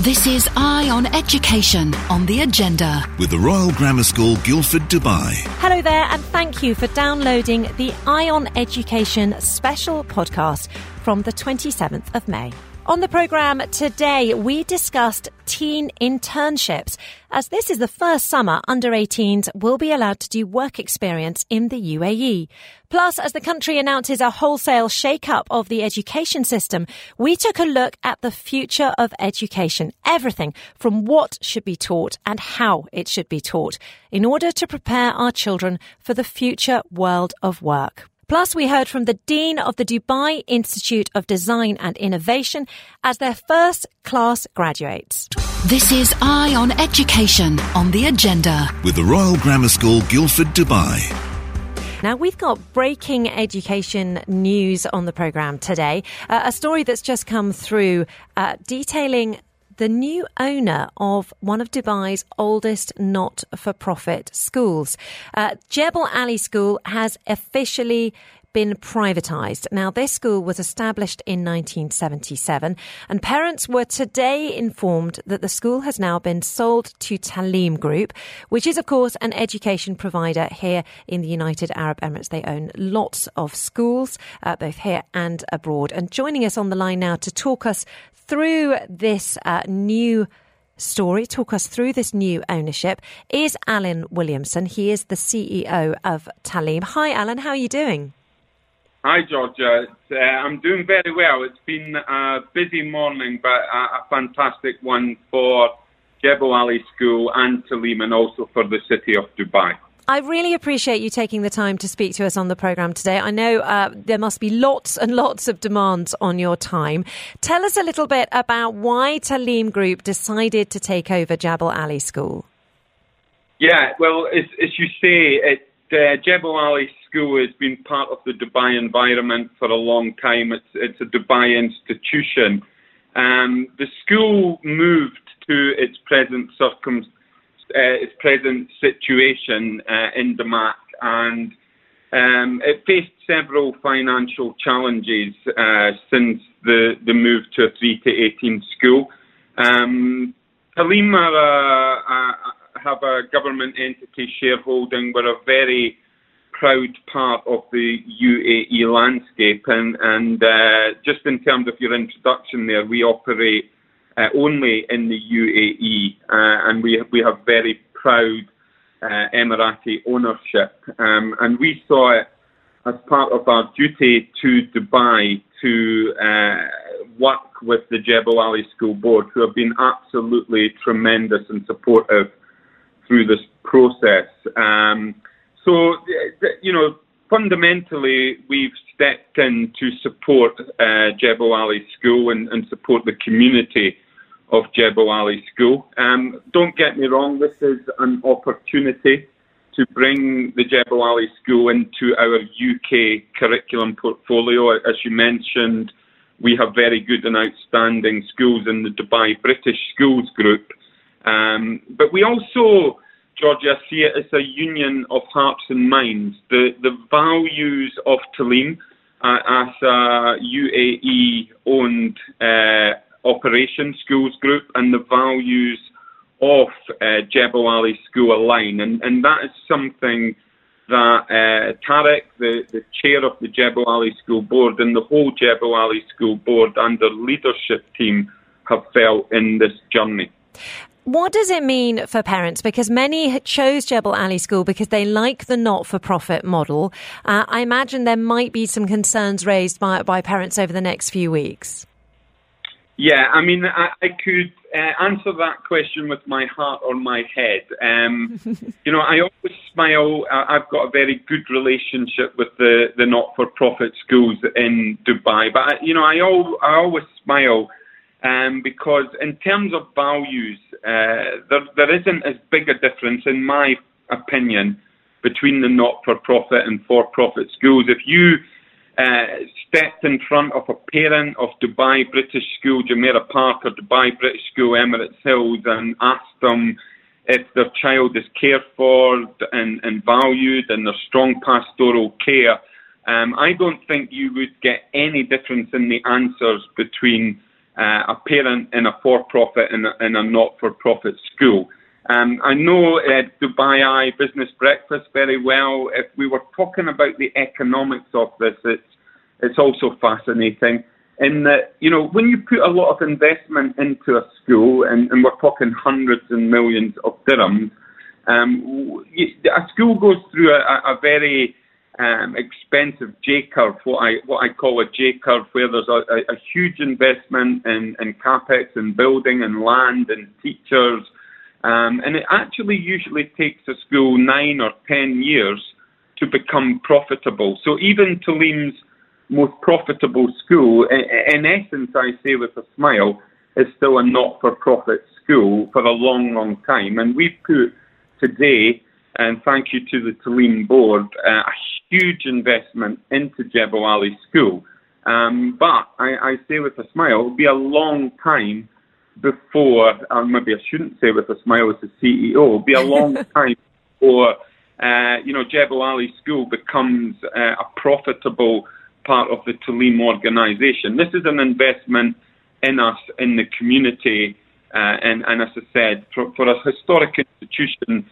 This is Eye on Education on the agenda. with the Royal Grammar School, Guildford, Dubai. Hello there, and thank you for downloading the Eye on Education special podcast from the 27th of May. On the programme today, we discussed teen internships, as this is the first summer under 18s will be allowed to do work experience in the UAE. Plus, as the country announces a wholesale shake-up of the education system, we took a look at the future of education, everything from what should be taught and how it should be taught, in order to prepare our children for the future world of work. Plus, we heard from the Dean of the Dubai Institute of Design and Innovation as their first class graduates. This is Eye on Education on the agenda. With the Royal Grammar School, Guildford, Dubai. Now, we've got breaking education news on the programme today. Uh, a story that's just come through uh, detailing the new owner of one of Dubai's oldest not for profit schools. Uh, Jebel Ali School has officially been privatised. Now, this school was established in 1977, and parents were today informed that the school has now been sold to Taaleem Group, which is, of course, an education provider here in the United Arab Emirates. They own lots of schools, uh, both here and abroad. And joining us on the line now to talk us through this uh, new story, talk us through this new ownership, is Alan Williamson. He is the CEO of Taaleem. Hi, Alan. How are you doing? Hi, Georgia. Uh, I'm doing very well. It's been a busy morning, but a, a fantastic one for Jebel Ali School and Taaleem, and also for the city of Dubai. I really appreciate you taking the time to speak to us on the programme today. I know uh, there must be lots and lots of demands on your time. Tell us a little bit about why Taaleem Group decided to take over Jebel Ali School. Yeah, well, as, as you say, it, uh, Ali School has been part of the Dubai environment for a long time. It's, it's a Dubai institution. Um, the school moved to its present circum, uh, its present situation uh, in Damac, and um, it faced several financial challenges uh, since the, the move to a 3 to 18 school. Um, Taaleem are, uh, have a government entity shareholding. We're a very proud part of the UAE landscape. And, and uh, just in terms of your introduction there, we operate uh, only in the UAE, uh, and we we have very proud uh, Emirati ownership. Um, and we saw it as part of our duty to Dubai to uh, work with the Jebel Ali School Board, who have been absolutely tremendous and supportive through this process. Um, so, you know, fundamentally, we've stepped in to support uh, Jebel Ali School and, and, support the community of Jebel Ali School. Um, don't get me wrong, this is an opportunity to bring the Jebel Ali School into our UK curriculum portfolio. As you mentioned, we have very good and outstanding schools in the Dubai British Schools Group. Um, but we also Georgia, see it as a union of hearts and minds. The the values of Taaleem uh, as a UAE owned uh, operation schools group and the values of uh, Jebel Ali School align, and and that is something that uh, Tarek, the, the chair of the Jebel Ali School Board, and the whole Jebel Ali School Board and the leadership team have felt in this journey. What does it mean for parents? Because many chose Jebel Ali School because they like the not-for-profit model. Uh, I imagine there might be some concerns raised by, by parents over the next few weeks. Yeah, I mean, I, I could uh, answer that question with my heart or my head. Um, you know, I always smile. I've got a very good relationship with the, the not-for-profit schools in Dubai, but I, you know, I, al- I always smile um, because in terms of values, uh, there, there isn't as big a difference, in my opinion, between the not-for-profit and for-profit schools. If you uh, stepped in front of a parent of Dubai British School, Jumeirah Park, or Dubai British School, Emirates Hills, and asked them if their child is cared for and, and valued and there's strong pastoral care, um, I don't think you would get any difference in the answers between uh, a parent in a for-profit and a, a not-for-profit school. Um, I know uh, Dubai Eye Business Breakfast very well. If we were talking about the economics of this, it's it's also fascinating in that you know when you put a lot of investment into a school, and, and we're talking hundreds and millions of dirhams, um, a school goes through a, a very um, expensive J curve, what I what I call a J curve, where there's a, a, a huge investment in, in capex and building and land and teachers, um, and it actually usually takes a school nine or ten years to become profitable. So even Taaleem's most profitable school, in, essence, I say with a smile, is still a not-for-profit school for a long, long time, and we've put today and thank you to the Taaleem board, uh, a huge investment into Jebel Ali School. Um, but I, I, say with a smile, it'll be a long time before, or maybe I shouldn't say with a smile as the CEO, be a long time before, uh, you know, Jebel Ali School becomes uh, a profitable part of the Taaleem organisation. This is an investment in us, in the community, uh, and, and, as I said, for, for a historic institution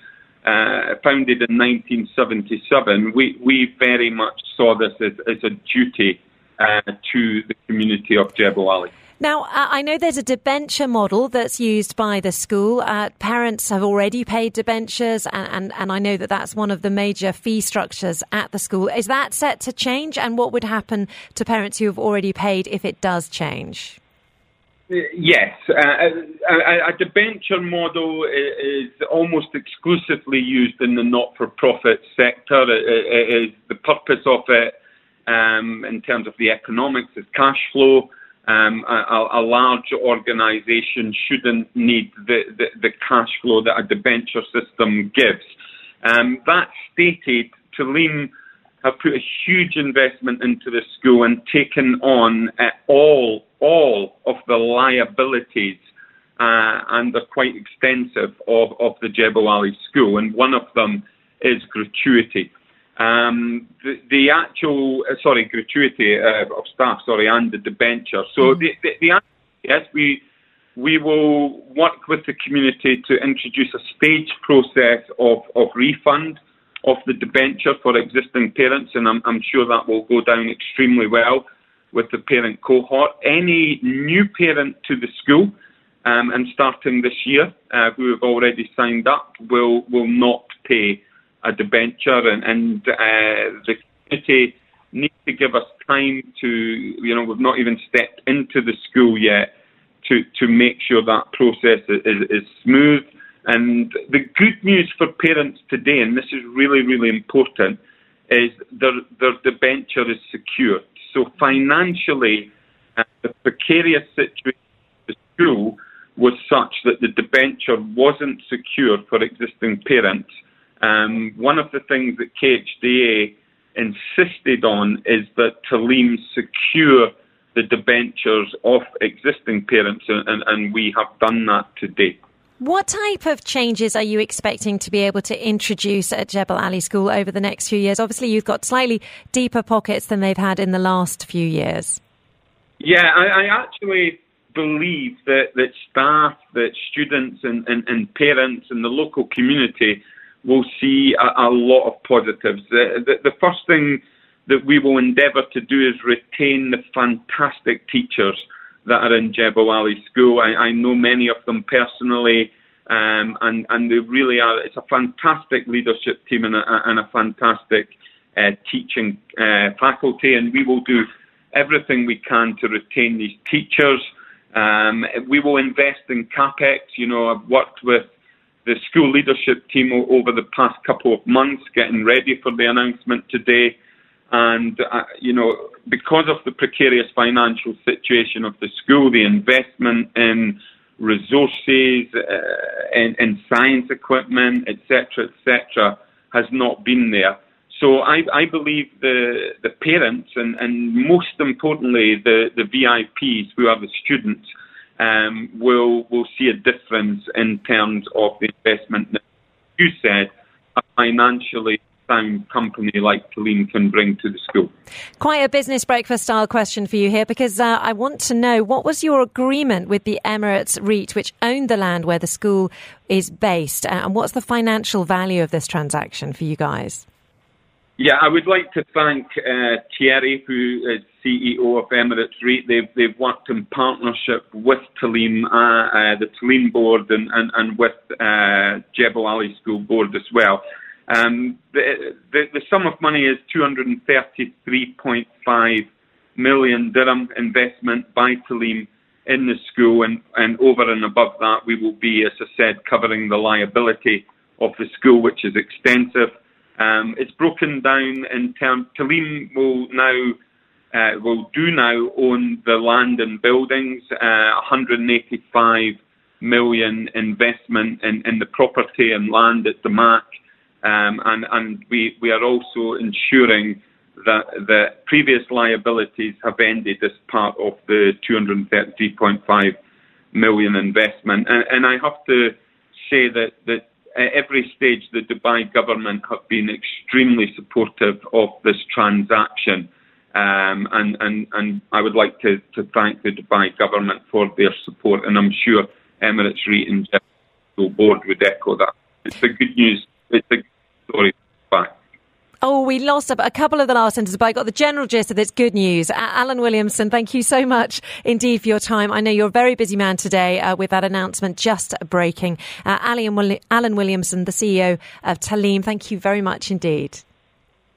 uh, founded in 1977, we, we very much saw this as, as a duty uh, to the community of Jebel Ali. Now, uh, I know there's a debenture model that's used by the school. Uh, parents have already paid debentures, and, and, and, I know that that's one of the major fee structures at the school. Is that set to change? And what would happen to parents who have already paid if it does change? Yes, uh, a, a, debenture model is almost exclusively used in the not-for-profit sector. It, it the purpose of it, um, in terms of the economics, is cash flow. Um, a, a, large organisation shouldn't need the, the, the, cash flow that a debenture system gives. Um, that stated, Taaleem have put a huge investment into the school and taken on uh, all all of the liabilities, uh, and they're quite extensive, of, of the Jebel Ali school, and one of them is gratuity. Um, the, the, actual, uh, sorry, gratuity uh, of staff, sorry, and the debenture. So mm the, the, the yes, we we will work with the community to introduce a staged process of, of refund of the debenture for existing parents, and I'm, I'm sure that will go down extremely well with the parent cohort. Any new parent to the school um, and starting this year uh, who have already signed up will will not pay a debenture, and, and uh, the committee needs to give us time to, you know, we've not even stepped into the school yet to to make sure that process is, is smooth. And the good news for parents today, and this is really, really important, is their, their debenture is secure. So financially, uh, the precarious situation of the school was such that the debenture wasn't secure for existing parents. Um, one of the things that KHDA insisted on is that Taaleem secure the debentures of existing parents, and, and we have done that to date. What type of changes are you expecting to be able to introduce at Jebel Ali School over the next few years? Obviously, you've got slightly deeper pockets than they've had in the last few years. Yeah, I, I actually believe that, that staff, that students and, and, and parents and the local community will see a, a lot of positives. The, the, the first thing that we will endeavour to do is retain the fantastic teachers that are in Jebel Ali School. I, I know many of them personally, um, and and they really are. It's a fantastic leadership team and a, and a fantastic uh, teaching uh, faculty, and we will do everything we can to retain these teachers. Um, we will invest in capex. You know, I've worked with the school leadership team over the past couple of months, getting ready for the announcement today. And, uh, you know, because of the precarious financial situation of the school, the investment in resources, uh, in science equipment, etc., etc., has not been there. So I, I believe the the parents and, and most importantly the, the VIPs who are the students um, will will see a difference in terms of the investment that you said a financially sound company like Taaleem can bring to the school. Quite a business breakfast style question for you here because uh, I want to know what was your agreement with the Emirates REIT, which owned the land where the school is based, uh, and what's the financial value of this transaction for you guys? Yeah, I would like to thank uh, Thierry, who is CEO of Emirates REIT. They've, they've worked in partnership with Taaleem, uh, uh, the Taaleem board, and, and, and with uh, Jebel Ali School board as well. Um, the, the, the sum of money is 233.5 million dirham investment by Taaleem in the school, and, and over and above that, we will be, as I said, covering the liability of the school, which is extensive. Um, it's broken down in terms. Taaleem will now uh, will do now own the land and buildings. Uh, 185 million investment in, in the property and land at Damac, um, and and we we are also ensuring that the previous liabilities have ended as part of the 233.5 million investment. And, and I have to say that that at every stage, the Dubai government have been extremely supportive of this transaction. Um, and, and, and I would like to, to thank the Dubai government for their support, and I'm sure Emirates REIT and the board would echo that. It's a good news. It's a good story. Bye. Oh, we lost a, couple of the last sentences, but I got the general gist of this good news. Alan Williamson, thank you so much indeed for your time. I know you're a very busy man today uh, with that announcement just breaking. Uh, Alan Williamson, the CEO of Taaleem, thank you very much indeed.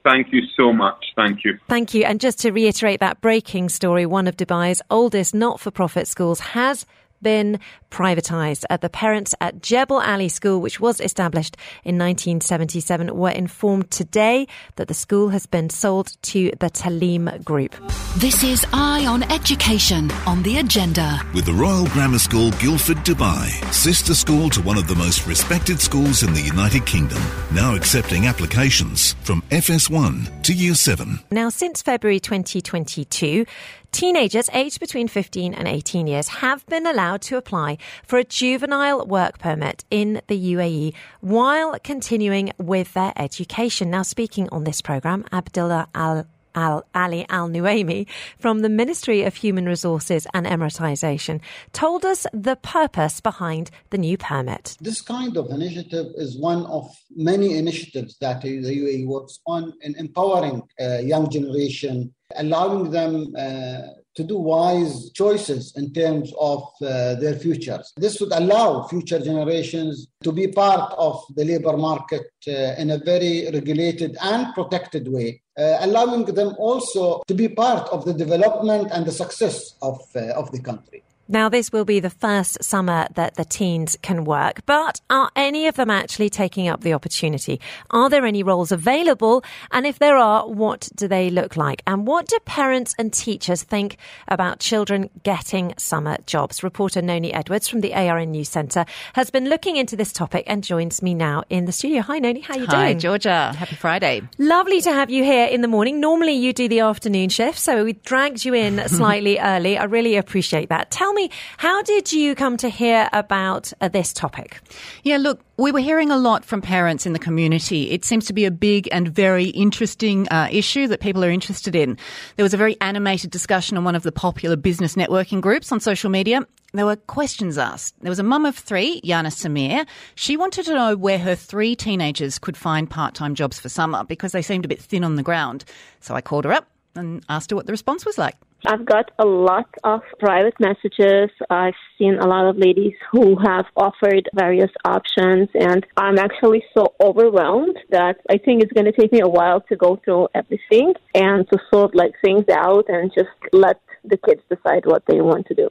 Thank you so much. Thank you. Thank you. And just to reiterate that breaking story, one of Dubai's oldest not for profit schools has been privatised. Uh, the parents at Jebel Ali School, which was established in 1977, were informed today that the school has been sold to the Taaleem Group. This is Eye on Education on the agenda. With the Royal Grammar School Guildford, Dubai, sister school to one of the most respected schools in the United Kingdom, now accepting applications from FS1 to Year 7. Now, since February 2022, Teenagers aged between 15 and 18 years have been allowed to apply for a juvenile work permit in the UAE while continuing with their education. Now, speaking on this program, Abdullah Al Al Ali Al Nuaimi from the Ministry of Human Resources and Emiratisation told us the purpose behind the new permit. This kind of initiative is one of many initiatives that the UAE works on in empowering uh, young generation allowing them uh, to do wise choices in terms of uh, their futures. This would allow future generations to be part of the labor market uh, in a very regulated and protected way, uh, allowing them also to be part of the development and the success of, uh, of the country. Now, this will be the first summer that the teens can work, but are any of them actually taking up the opportunity? Are there any roles available? And if there are, what do they look like? And what do parents and teachers think about children getting summer jobs? Reporter Noni Edwards from the ARN News Centre has been looking into this topic and joins me now in the studio. Hi, Noni, how are you Hi, doing? Hi, Georgia. Happy Friday. Lovely to have you here in the morning. Normally you do the afternoon shift, so we dragged you in slightly early. I really appreciate that. Tell me me, how did you come to hear about uh, this topic? Yeah, look, we were hearing a lot from parents in the community. It seems to be a big and very interesting uh, issue that people are interested in. There was a very animated discussion on one of the popular business networking groups on social media. There were questions asked. There was a mum of three, Yana Samir. She wanted to know where her three teenagers could find part time jobs for summer because they seemed a bit thin on the ground. So I called her up and asked her what the response was like. I've got a lot of private messages. I've seen a lot of ladies who have offered various options, and I'm actually so overwhelmed that I think it's going to take me a while to go through everything and to sort like things out and just let the kids decide what they want to do.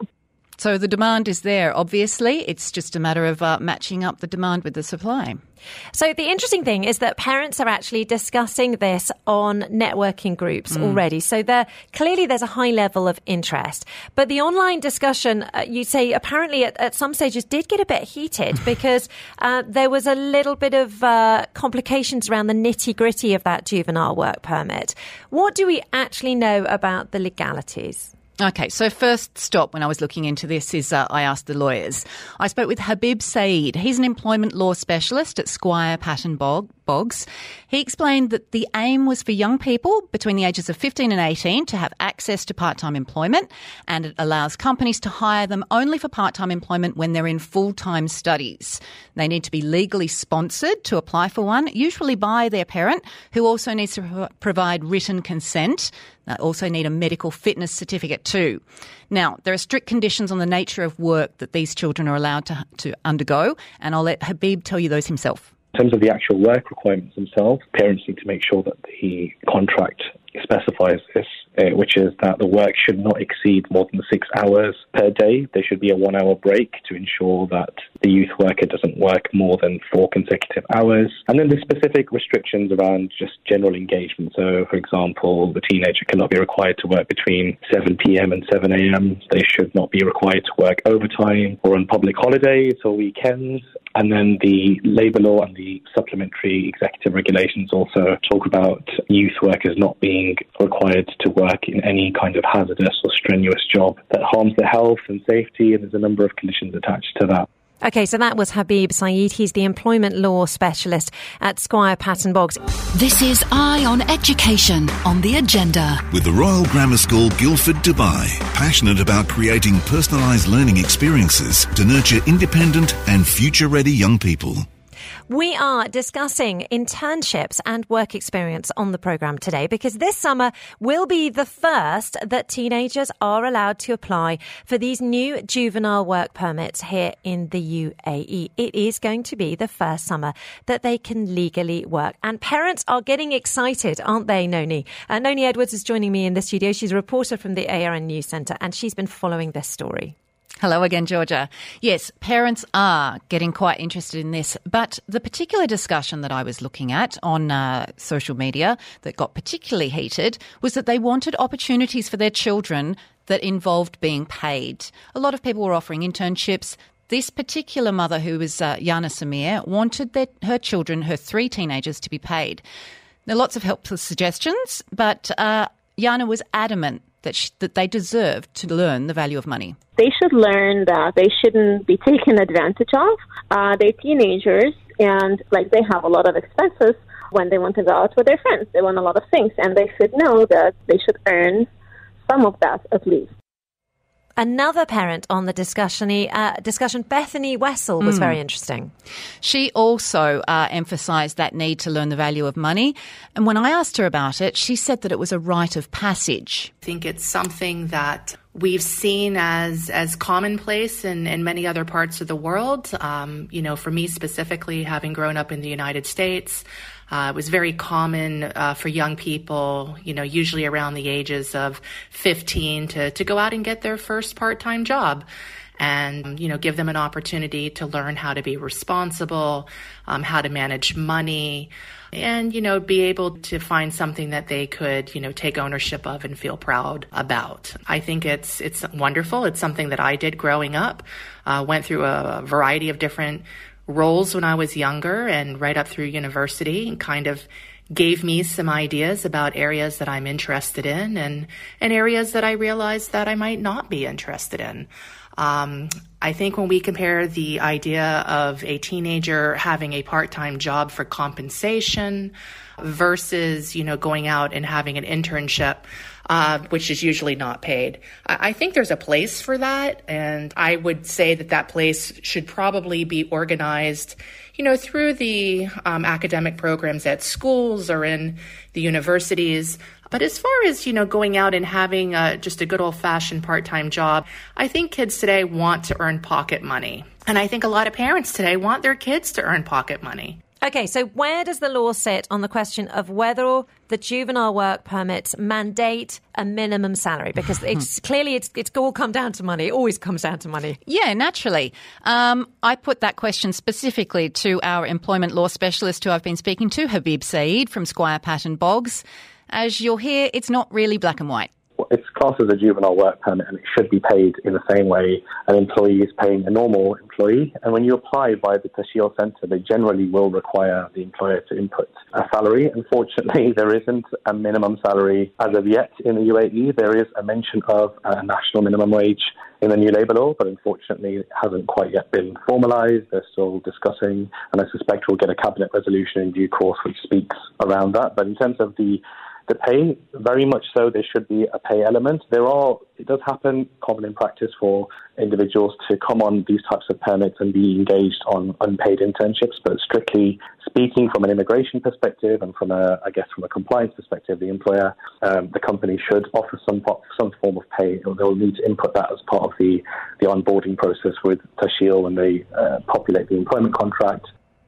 So the demand is there, obviously. It's just a matter of uh, matching up the demand with the supply. So the interesting thing is that parents are actually discussing this on networking groups mm. already. So there clearly there's a high level of interest. But the online discussion, uh, you say, apparently at, at, some stages did get a bit heated because uh, there was a little bit of uh, complications around the nitty gritty of that juvenile work permit. What do we actually know about the legalities? Okay, so first stop when I was looking into this is uh, I asked the lawyers. I spoke with Habib Saeed. He's an employment law specialist at Squire Patton Boggs. He explained that the aim was for young people between the ages of 15 and 18 to have access to part time employment, and it allows companies to hire them only for part time employment when they're in full time studies. They need to be legally sponsored to apply for one, usually by their parent, who also needs to provide written consent. They also need a medical fitness certificate too. Now, there are strict conditions on the nature of work that these children are allowed to, to undergo, and I'll let Habib tell you those himself. In terms of the actual work requirements themselves, parents need to make sure that the contract specifies this, uh, which is that the work should not exceed more than six hours per day. There should be a one hour break to ensure that the youth worker doesn't work more than four consecutive hours. And then the specific restrictions around just general engagement. So, for example, the teenager cannot be required to work between 7 p.m. and 7 a.m. They should not be required to work overtime or on public holidays or weekends. And then the labour law and the supplementary executive regulations also talk about youth workers not being required to work in any kind of hazardous or strenuous job that harms their health and safety, and there's a number of conditions attached to that. Okay, so that was Habib Saeed. He's the employment law specialist at Squire Patton Boggs. This is Eye on Education on the agenda. With the Royal Grammar School Guildford, Dubai, passionate about creating personalised learning experiences to nurture independent and future ready young people. We are discussing internships and work experience on the programme today because this summer will be the first that teenagers are allowed to apply for these new juvenile work permits here in the UAE. It is going to be the first summer that they can legally work. And parents are getting excited, aren't they, Noni? Uh, Noni Edwards is joining me in the studio. She's a reporter from the ARN News Centre and she's been following this story. Hello again, Georgia. Yes, parents are getting quite interested in this, but the particular discussion that I was looking at on uh, social media that got particularly heated was that they wanted opportunities for their children that involved being paid. A lot of people were offering internships. This particular mother, who was uh, Yana Samir, wanted their, her children, her three teenagers, to be paid. There are lots of helpful suggestions, but uh, Yana was adamant that, that they deserve to learn the value of money? They should learn that they shouldn't be taken advantage of. Uh, they're teenagers and like they have a lot of expenses when they want to go out with their friends. They want a lot of things and they should know that they should earn some of that at least another parent on the discussion, uh, discussion Bethany Wessel, was mm. very interesting. She also uh, emphasised that need to learn the value of money. And when I asked her about it, she said that it was a rite of passage. I think it's something that we've seen as as commonplace in, in many other parts of the world. Um, you know, for me specifically, having grown up in the United States, uh, it was very common uh, for young people, you know, usually around the ages of 15 to, to go out and get their first part time job and, you know, give them an opportunity to learn how to be responsible, um, how to manage money, and, you know, be able to find something that they could, you know, take ownership of and feel proud about. I think it's, it's wonderful. It's something that I did growing up, uh, went through a variety of different roles when I was younger and right up through university and kind of gave me some ideas about areas that I'm interested in and, and areas that I realized that I might not be interested in. Um, I think when we compare the idea of a teenager having a part-time job for compensation versus, you know, going out and having an internship, uh, which is usually not paid. I, I think there's a place for that, and I would say that that place should probably be organized, you know, through the um, academic programs at schools or in the universities. But as far as, you know, going out and having uh, just a good old fashioned part time job, I think kids today want to earn pocket money. And I think a lot of parents today want their kids to earn pocket money. Okay, so where does the law sit on the question of whether the juvenile work permits mandate a minimum salary? Because it's clearly it's it's all come down to money. It always comes down to money. Yeah, naturally. Um, I put that question specifically to our employment law specialist, who I've been speaking to, Habib Saeed from Squire Patton Boggs. As you'll hear, it's not really black and white. It's classed as a juvenile work permit and it should be paid in the same way an employee is paying a normal employee. And when you apply by the Tasheel Centre, they generally will require the employer to input a salary. Unfortunately, there isn't a minimum salary as of yet in the UAE. There is a mention of a national minimum wage in the new labour law, but unfortunately it hasn't quite yet been formalised. They're still discussing, and I suspect we'll get a cabinet resolution in due course which speaks around that. But in terms of the the pay, very much so, there should be a pay element. There are, it does happen common in practice for individuals to come on these types of permits and be engaged on unpaid internships, but strictly speaking from an immigration perspective and from a, I guess, from a compliance perspective, the employer, um, the company should offer some some form of pay. They'll need to input that as part of the, the onboarding process with Tasheel when they uh, populate the employment contract.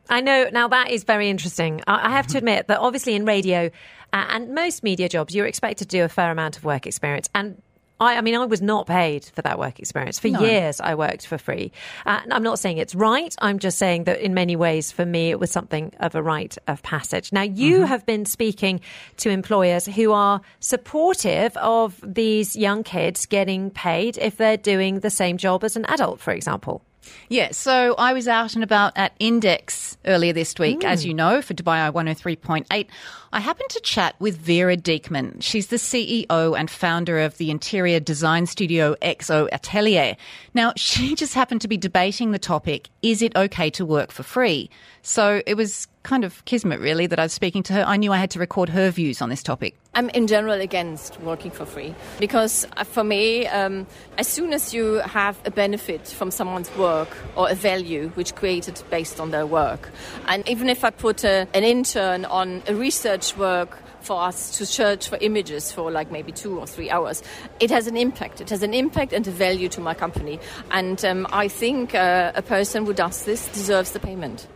I know. Now that is very interesting. I have to admit that obviously in radio and most media jobs, you're expected to do a fair amount of work experience. And I, I mean, I was not paid for that work experience. For no. years, I worked for free. Uh, I'm not saying it's right. I'm just saying that in many ways, for me, it was something of a rite of passage. Now, you mm-hmm. have been speaking to employers who are supportive of these young kids getting paid if they're doing the same job as an adult, for example. Yeah, so I was out and about at Index earlier this week, mm. as you know, for Dubai 103.8. I happened to chat with Vera Diekman. She's the CEO and founder of the interior design studio XO Atelier. Now, she just happened to be debating the topic is it okay to work for free? So it was kind of kismet, really, that I was speaking to her. I knew I had to record her views on this topic. I'm in general against working for free because uh, for me, um, as soon as you have a benefit from someone's work or a value which created based on their work, and even if I put a, an intern on a research work for us to search for images for like maybe two or three hours. It has an impact. It has an impact and a value to my company. And um, I think uh, a person who does this deserves the payment.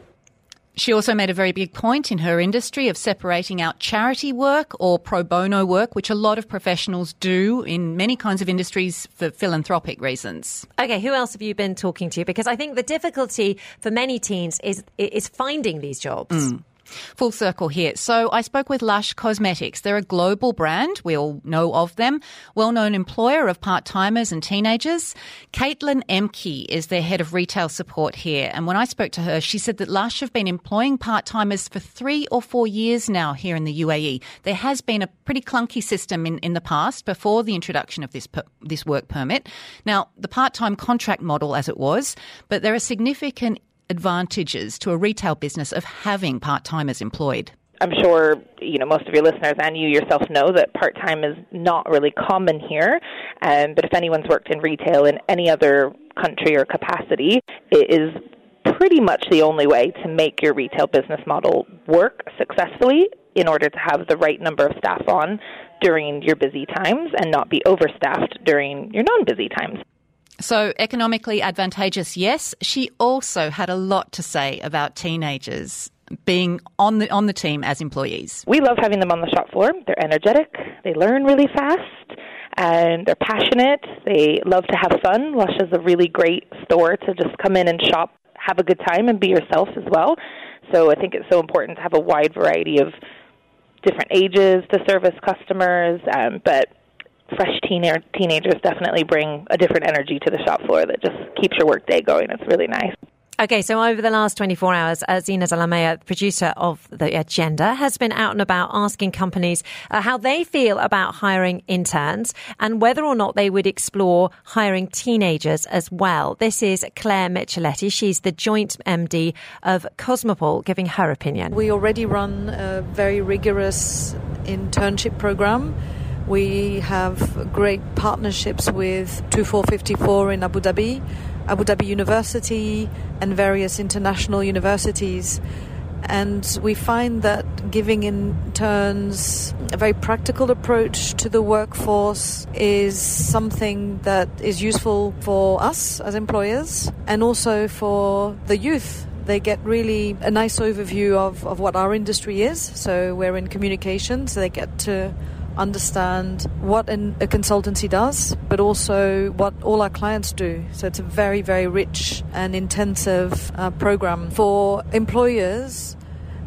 She also made a very big point in her industry of separating out charity work or pro bono work, which a lot of professionals do in many kinds of industries for philanthropic reasons. Okay, who else have you been talking to? Because I think the difficulty for many teens is is finding these jobs. Mm. Full circle here. So I spoke with Lush Cosmetics. They're a global brand. We all know of them. Well known employer of part timers and teenagers. Caitlin Emke is their head of retail support here. And when I spoke to her, she said that Lush have been employing part timers for three or four years now here in the UAE. There has been a pretty clunky system in, in the past before the introduction of this, per, this work permit. Now, the part time contract model as it was, but there are significant advantages to a retail business of having part timers employed? I'm sure you know most of your listeners and you yourself know that part time is not really common here. Um, but if anyone's worked in retail in any other country or capacity, it is pretty much the only way to make your retail business model work successfully in order to have the right number of staff on during your busy times and not be overstaffed during your non busy times. So, economically advantageous, yes. She also had a lot to say about teenagers being on the on the team as employees. We love having them on the shop floor. They're energetic. They learn really fast, and they're passionate. They love to have fun. Lush is a really great store to just come in and shop, have a good time, and be yourself as well. So, I think it's so important to have a wide variety of different ages to service customers, um, but fresh teener, teenagers definitely bring a different energy to the shop floor that just keeps your workday going. It's really nice. Okay, so over the last 24 hours, uh, Zina Zalamea, producer of The Agenda, has been out and about asking companies uh, how they feel about hiring interns and whether or not they would explore hiring teenagers as well. This is Claire Micheletti. She's the joint MD of Cosmopol, giving her opinion. We already run a very rigorous internship program we have great partnerships with twofour54 in Abu Dhabi, Abu Dhabi University, and various international universities. And we find that giving interns a very practical approach to the workforce is something that is useful for us as employers and also for the youth they get really a nice overview of, of what our industry is. So we're in communications, so they get to understand what an, a consultancy does, but also what all our clients do. So it's a very, very rich and intensive uh, program for employers.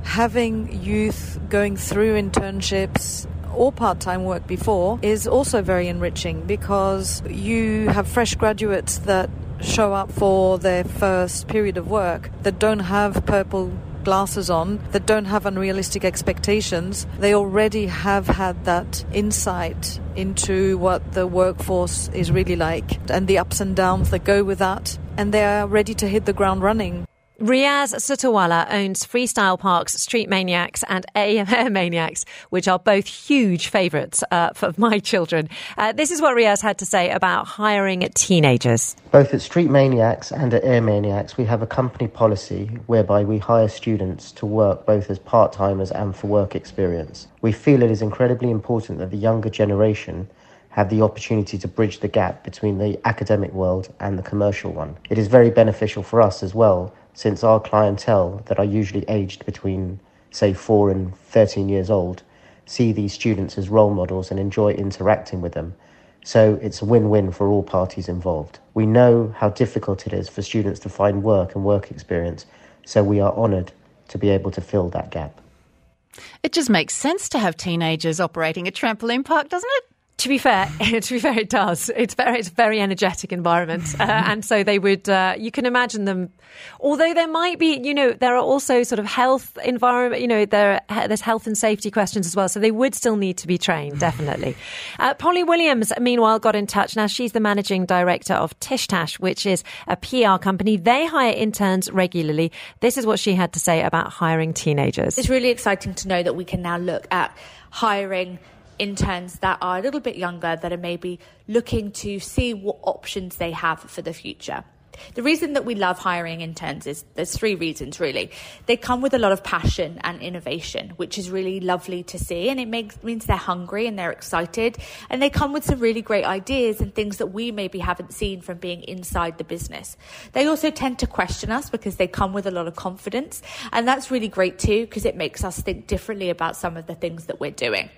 Having youth going through internships or part time work before is also very enriching because you have fresh graduates that show up for their first period of work that don't have purple glasses on, that don't have unrealistic expectations. They already have had that insight into what the workforce is really like and the ups and downs that go with that. And they are ready to hit the ground running. Riaz Sutawala owns Freestyle Parks, Street Maniacs, and Air Maniacs, which are both huge favourites uh, for my children. Uh, this is what Riaz had to say about hiring teenagers. Both at Street Maniacs and at Air Maniacs, we have a company policy whereby we hire students to work both as part timers and for work experience. We feel it is incredibly important that the younger generation have the opportunity to bridge the gap between the academic world and the commercial one. It is very beneficial for us as well since our clientele that are usually aged between, say, 4 and 13 years old see these students as role models and enjoy interacting with them. So it's a win win for all parties involved. We know how difficult it is for students to find work and work experience, so we are honoured to be able to fill that gap. It just makes sense to have teenagers operating a trampoline park, doesn't it? To be fair, to be fair, it does. It's very, it's a very energetic environment, uh, and so they would. Uh, you can imagine them. Although there might be, you know, there are also sort of health environment. You know, there there's health and safety questions as well. So they would still need to be trained, definitely. Uh, Polly Williams, meanwhile, got in touch. Now she's the managing director of Tishtash, which is a PR company. They hire interns regularly. This is what she had to say about hiring teenagers. It's really exciting to know that we can now look at hiring interns that are a little bit younger that are maybe looking to see what options they have for the future. The reason that we love hiring interns is there's three reasons really. They come with a lot of passion and innovation, which is really lovely to see, and it makes means they're hungry and they're excited, and they come with some really great ideas and things that we maybe haven't seen from being inside the business. They also tend to question us because they come with a lot of confidence, and that's really great too because it makes us think differently about some of the things that we're doing.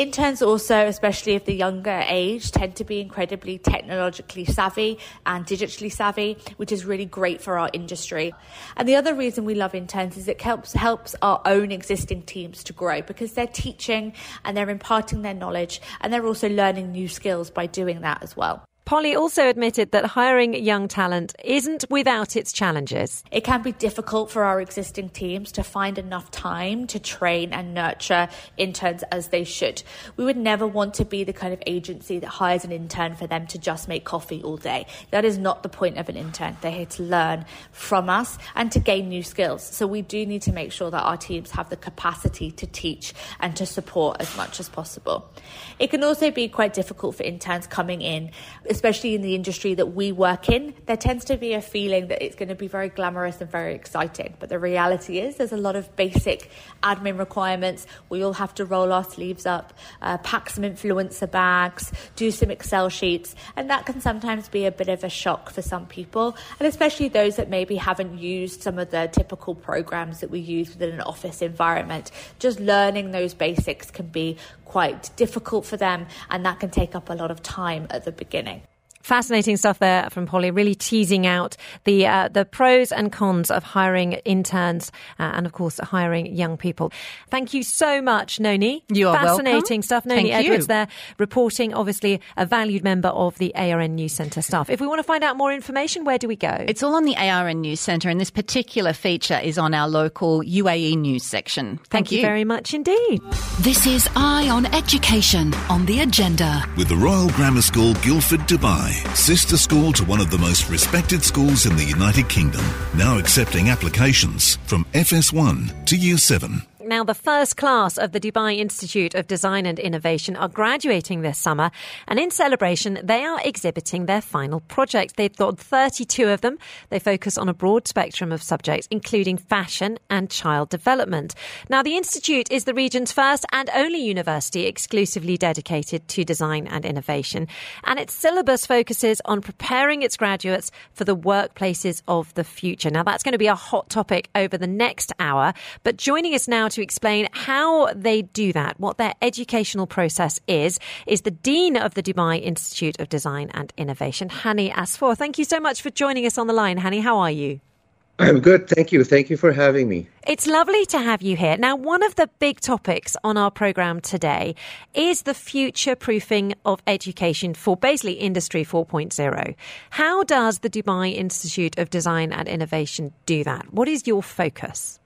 Interns also, especially of the younger age, tend to be incredibly technologically savvy and digitally savvy, which is really great for our industry. And the other reason we love interns is it helps helps our own existing teams to grow because they're teaching and they're imparting their knowledge and they're also learning new skills by doing that as well. Polly also admitted that hiring young talent isn't without its challenges. It can be difficult for our existing teams to find enough time to train and nurture interns as they should. We would never want to be the kind of agency that hires an intern for them to just make coffee all day. That is not the point of an intern. They're here to learn from us and to gain new skills. So we do need to make sure that our teams have the capacity to teach and to support as much as possible. It can also be quite difficult for interns coming in especially in the industry that we work in, there tends to be a feeling that it's going to be very glamorous and very exciting. But the reality is, there's a lot of basic admin requirements. We all have to roll our sleeves up, uh, pack some influencer bags, do some Excel sheets, and that can sometimes be a bit of a shock for some people, and especially those that maybe haven't used some of the typical programs that we use within an office environment. Just learning those basics can be quite difficult for them, and that can take up a lot of time at the beginning. Fascinating stuff there from Polly, really teasing out the uh, the pros and cons of hiring interns uh, and, of course, hiring young people. Thank you so much, Noni. You are Fascinating welcome. stuff. Noni Thank Edwards you. there, reporting, obviously a valued member of the ARN News Centre staff. If we want to find out more information, where do we go? It's all on the ARN News Centre, and this particular feature is on our local UAE news section. Thank, Thank you very much indeed. This is Eye on Education on the agenda. With the Royal Grammar School, Guildford, Dubai, sister school to one of the most respected schools in the United Kingdom, now accepting applications from FS1 to Year 7. Now, the first class of the Dubai Institute of Design and Innovation are graduating this summer, and in celebration, they are exhibiting their final project. They've got 32 of them. They focus on a broad spectrum of subjects, including fashion and child development. Now, the Institute is the region's first and only university exclusively dedicated to design and innovation, and its syllabus focuses on preparing its graduates for the workplaces of the future. Now, that's going to be a hot topic over the next hour, but joining us now to explain how they do that, what their educational process is, is the Dean of the Dubai Institute of Design and Innovation, Hani Asfour. Thank you so much for joining us on the line. Hani, how are you? I'm good. Thank you. Thank you for having me. It's lovely to have you here. Now, one of the big topics on our program today is the future proofing of education for basically Industry 4.0. How does the Dubai Institute of Design and Innovation do that? What is your focus?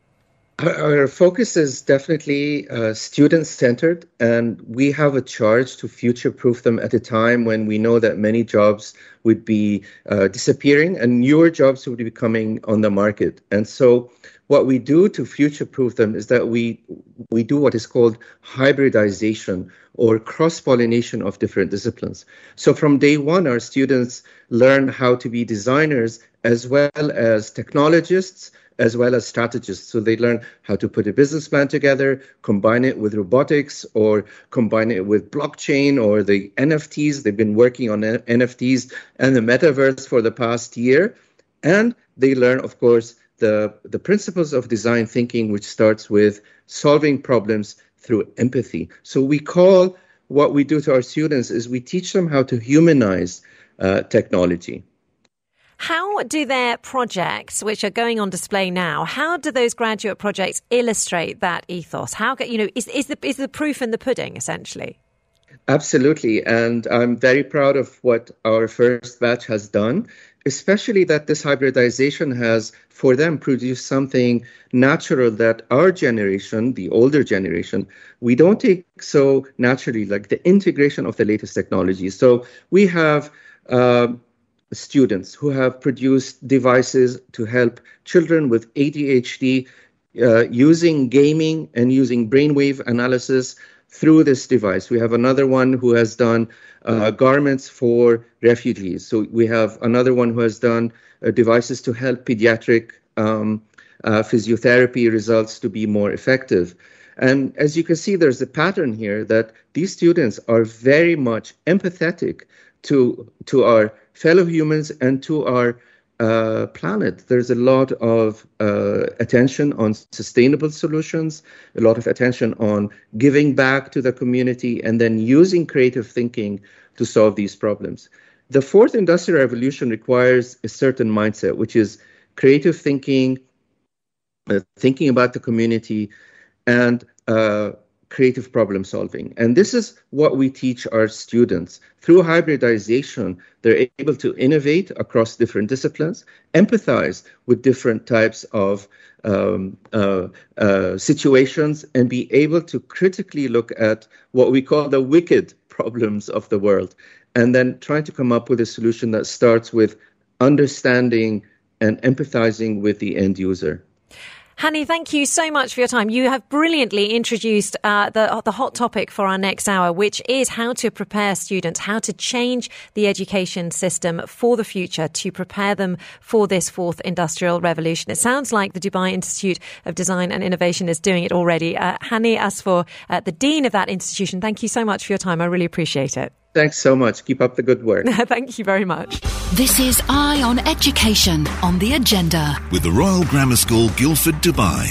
Our focus is definitely uh, student centered, and we have a charge to future proof them at a time when we know that many jobs would be uh, disappearing and newer jobs would be coming on the market. And so, what we do to future proof them is that we we do what is called hybridization or cross pollination of different disciplines. So from day one, our students learn how to be designers as well as technologists as well as strategists. So they learn how to put a business plan together, combine it with robotics, or combine it with blockchain or the NFTs. They've been working on NFTs and the metaverse for the past year. And they learn, of course, the, the principles of design thinking, which starts with solving problems through empathy. So we call what we do to our students is we teach them how to humanize uh, technology. How do their projects, which are going on display now, how do those graduate projects illustrate that ethos? How you know is is the is the proof in the pudding essentially? Absolutely, and I'm very proud of what our first batch has done, especially that this hybridization has for them produced something natural that our generation, the older generation, we don't take so naturally, like the integration of the latest technology. So we have. Uh, students who have produced devices to help children with ADHD uh, using gaming and using brainwave analysis through this device. We have another one who has done uh, garments for refugees. So we have another one who has done uh, devices to help pediatric um, uh, physiotherapy results to be more effective. And as you can see, there's a pattern here that these students are very much empathetic to to our fellow humans and to our uh, planet. There's a lot of uh, attention on sustainable solutions, a lot of attention on giving back to the community, and then using creative thinking to solve these problems. The fourth industrial revolution requires a certain mindset, which is creative thinking, uh, thinking about the community, and uh, creative problem solving. And this is what we teach our students. Through hybridization, they're able to innovate across different disciplines, empathize with different types of um, uh, uh, situations, and be able to critically look at what we call the wicked problems of the world, and then trying to come up with a solution that starts with understanding and empathizing with the end user. Hani, thank you so much for your time. You have brilliantly introduced uh, the the hot topic for our next hour, which is how to prepare students, how to change the education system for the future to prepare them for this fourth industrial revolution. It sounds like the Dubai Institute of Design and Innovation is doing it already. Uh, Hani Asfour, uh, the dean of that institution, thank you so much for your time. I really appreciate it. Thanks so much. Keep up the good work. Thank you very much. This is Eye on Education on the agenda. With the Royal Grammar School, Guildford, Dubai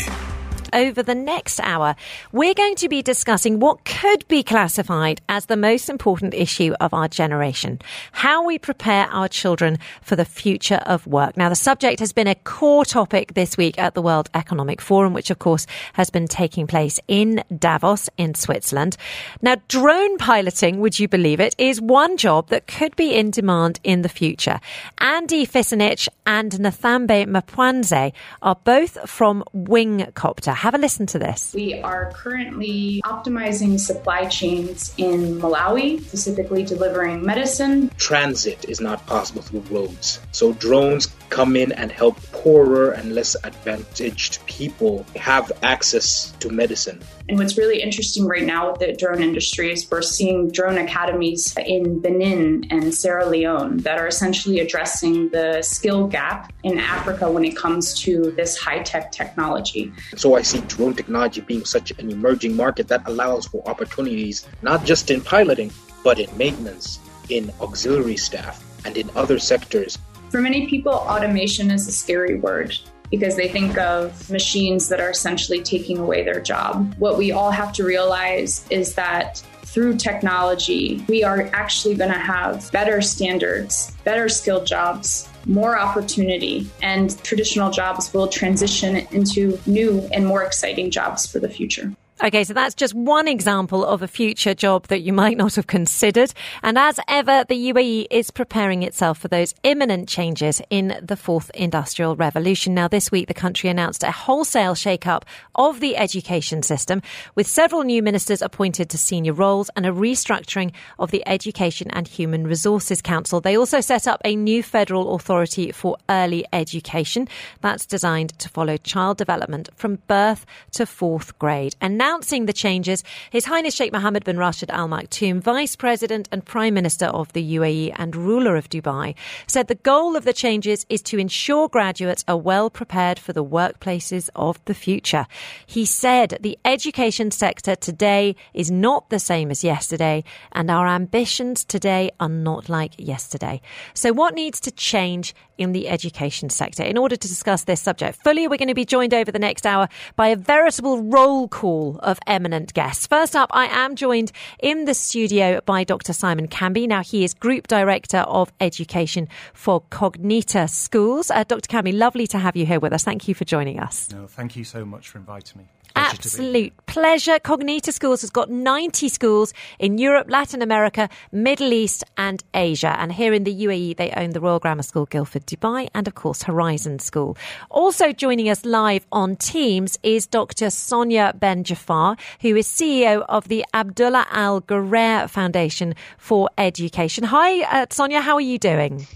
over the next hour, we're going to be discussing what could be classified as the most important issue of our generation how we prepare our children for the future of work. Now, the subject has been a core topic this week at the World Economic Forum, which, of course, has been taking place in Davos in Switzerland. Now, drone piloting, would you believe it, is one job that could be in demand in the future. Andy Fisenich and Nathambe Mapwanze are both from Wingcopter. Have a listen to this. We are currently optimizing supply chains in Malawi, specifically delivering medicine. Transit is not possible through roads. So drones come in and help poorer and less advantaged people have access to medicine. And what's really interesting right now with the drone industry is we're seeing drone academies in Benin and Sierra Leone that are essentially addressing the skill gap in Africa when it comes to this high tech technology. So I see drone technology being such an emerging market that allows for opportunities not just in piloting, but in maintenance, in auxiliary staff, and in other sectors. For many people, automation is a scary word because they think of machines that are essentially taking away their job. What we all have to realize is that through technology, we are actually going to have better standards, better skilled jobs, more opportunity, and traditional jobs will transition into new and more exciting jobs for the future. Okay, so that's just one example of a future job that you might not have considered. And as ever, the UAE is preparing itself for those imminent changes in the fourth industrial revolution. Now, this week, the country announced a wholesale shake-up of the education system with several new ministers appointed to senior roles and a restructuring of the Education and Human Resources Council. They also set up a new federal authority for early education that's designed to follow child development from birth to fourth grade. And announcing the changes, His Highness Sheikh Mohammed bin Rashid Al Maktoum, Vice President and Prime Minister of the UAE and ruler of Dubai, said the goal of the changes is to ensure graduates are well prepared for the workplaces of the future. He said the education sector today is not the same as yesterday, and our ambitions today are not like yesterday. So, what needs to change in the education sector? In order to discuss this subject fully, we're going to be joined over the next hour by a veritable roll call of eminent guests. First up, I am joined in the studio by Dr. Simon Camby. Now, he is Group Director of Education for Cognita Schools. Uh, Dr. Camby, lovely to have you here with us. Thank you for joining us. No, thank you so much for inviting me. Absolute pleasure. Cognita Schools has got 90 schools in Europe, Latin America, Middle East, and Asia. And here in the UAE, they own the Royal Grammar School, Guildford, Dubai, and of course, Horizon School. Also joining us live on Teams is Dr. Sonia Ben Jafar, who is CEO of the Abdullah Al Ghurair Foundation for Education. Hi, uh, Sonia, how are you doing?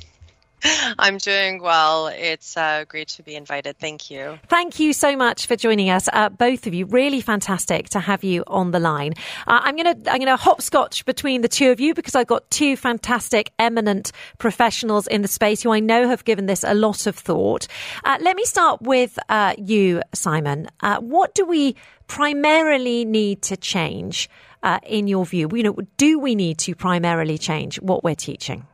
I'm doing well. It's uh, great to be invited. Thank you. Thank you so much for joining us, uh, both of you. Really fantastic to have you on the line. Uh, I'm gonna I'm gonna hopscotch between the two of you because I've got two fantastic, eminent professionals in the space who I know have given this a lot of thought. Uh, let me start with uh, you, Simon. Uh, what do we primarily need to change in your view? You know, do we need to primarily change what we're teaching?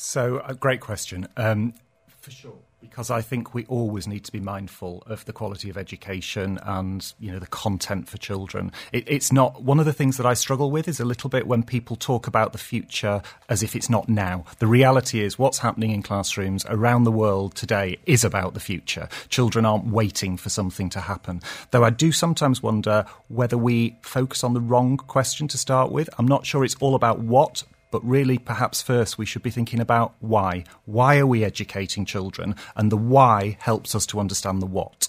So, a great question. Um, for sure because I think we always need to be mindful of the quality of education and you know the content for children. It, it's not one of the things that I struggle with is a little bit when people talk about the future as if it's not now. The reality is what's happening in classrooms around the world today is about the future. Children aren't waiting for something to happen. Though I do sometimes wonder whether we focus on the wrong question to start with. I'm not sure it's all about what but really, perhaps first we should be thinking about why. Why are we educating children? And the why helps us to understand the what.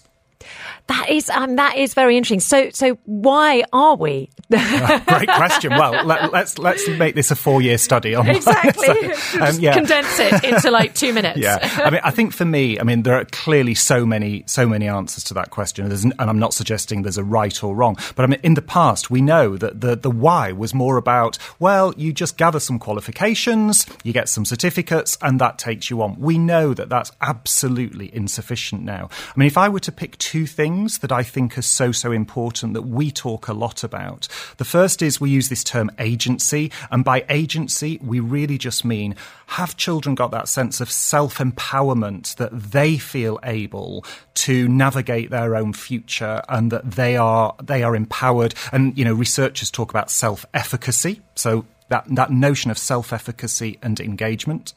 That is um, that is very interesting. So so why are we? great question. Well, let, us let's, let's make this a four year study on exactly. so, um, yeah. Condense it into like two minutes. yeah, I mean, I think for me, I mean, there are clearly so many so many answers to that question, and I'm not suggesting there's a right or wrong. But I mean, in the past, we know that the the why was more about well, you just gather some qualifications, you get some certificates, and that takes you on. We know that that's absolutely insufficient now. I mean, if I were to pick two things that I think are so, so important that we talk a lot about. The first is we use this term agency, and by agency, we really just mean have children got that sense of self empowerment that they feel able to navigate their own future and that they are they are empowered and you know researchers talk about self efficacy so that, that notion of self efficacy and engagement.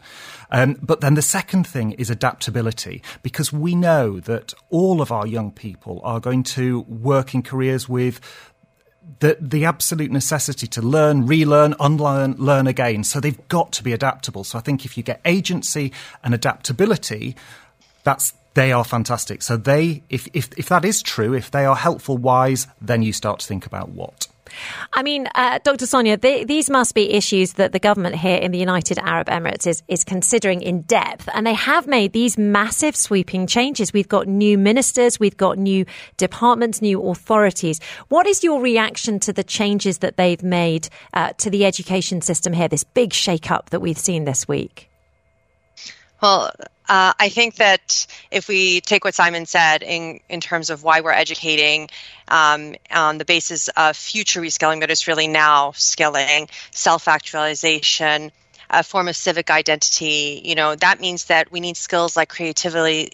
Um, but then the second thing is adaptability, because we know that all of our young people are going to work in careers with the the absolute necessity to learn, relearn, unlearn, learn again. So they've got to be adaptable. So I think if you get agency and adaptability, that's they are fantastic. So they, if if if that is true, if they are helpful, wise, then you start to think about what. I mean, uh, Dr. Sonia, these must be issues that the government here in the United Arab Emirates is, is considering in depth. And they have made these massive sweeping changes. We've got new ministers, we've got new departments, new authorities. What is your reaction to the changes that they've made uh, to the education system here, this big shake up that we've seen this week? Well, uh, I think that if we take what Simon said in, in terms of why we're educating um, on the basis of future reskilling, but it's really now skilling, self actualization, a form of civic identity, you know, that means that we need skills like creativity,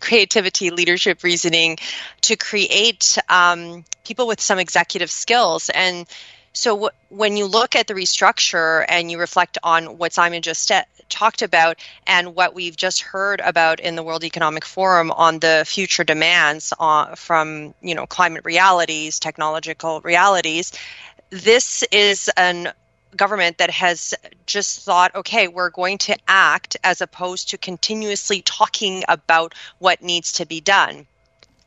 creativity, leadership, reasoning to create um, people with some executive skills. And so when you look at the restructure and you reflect on what Simon just st- talked about and what we've just heard about in the World Economic Forum on the future demands uh, from you know climate realities, technological realities, this is an government that has just thought, okay, we're going to act as opposed to continuously talking about what needs to be done.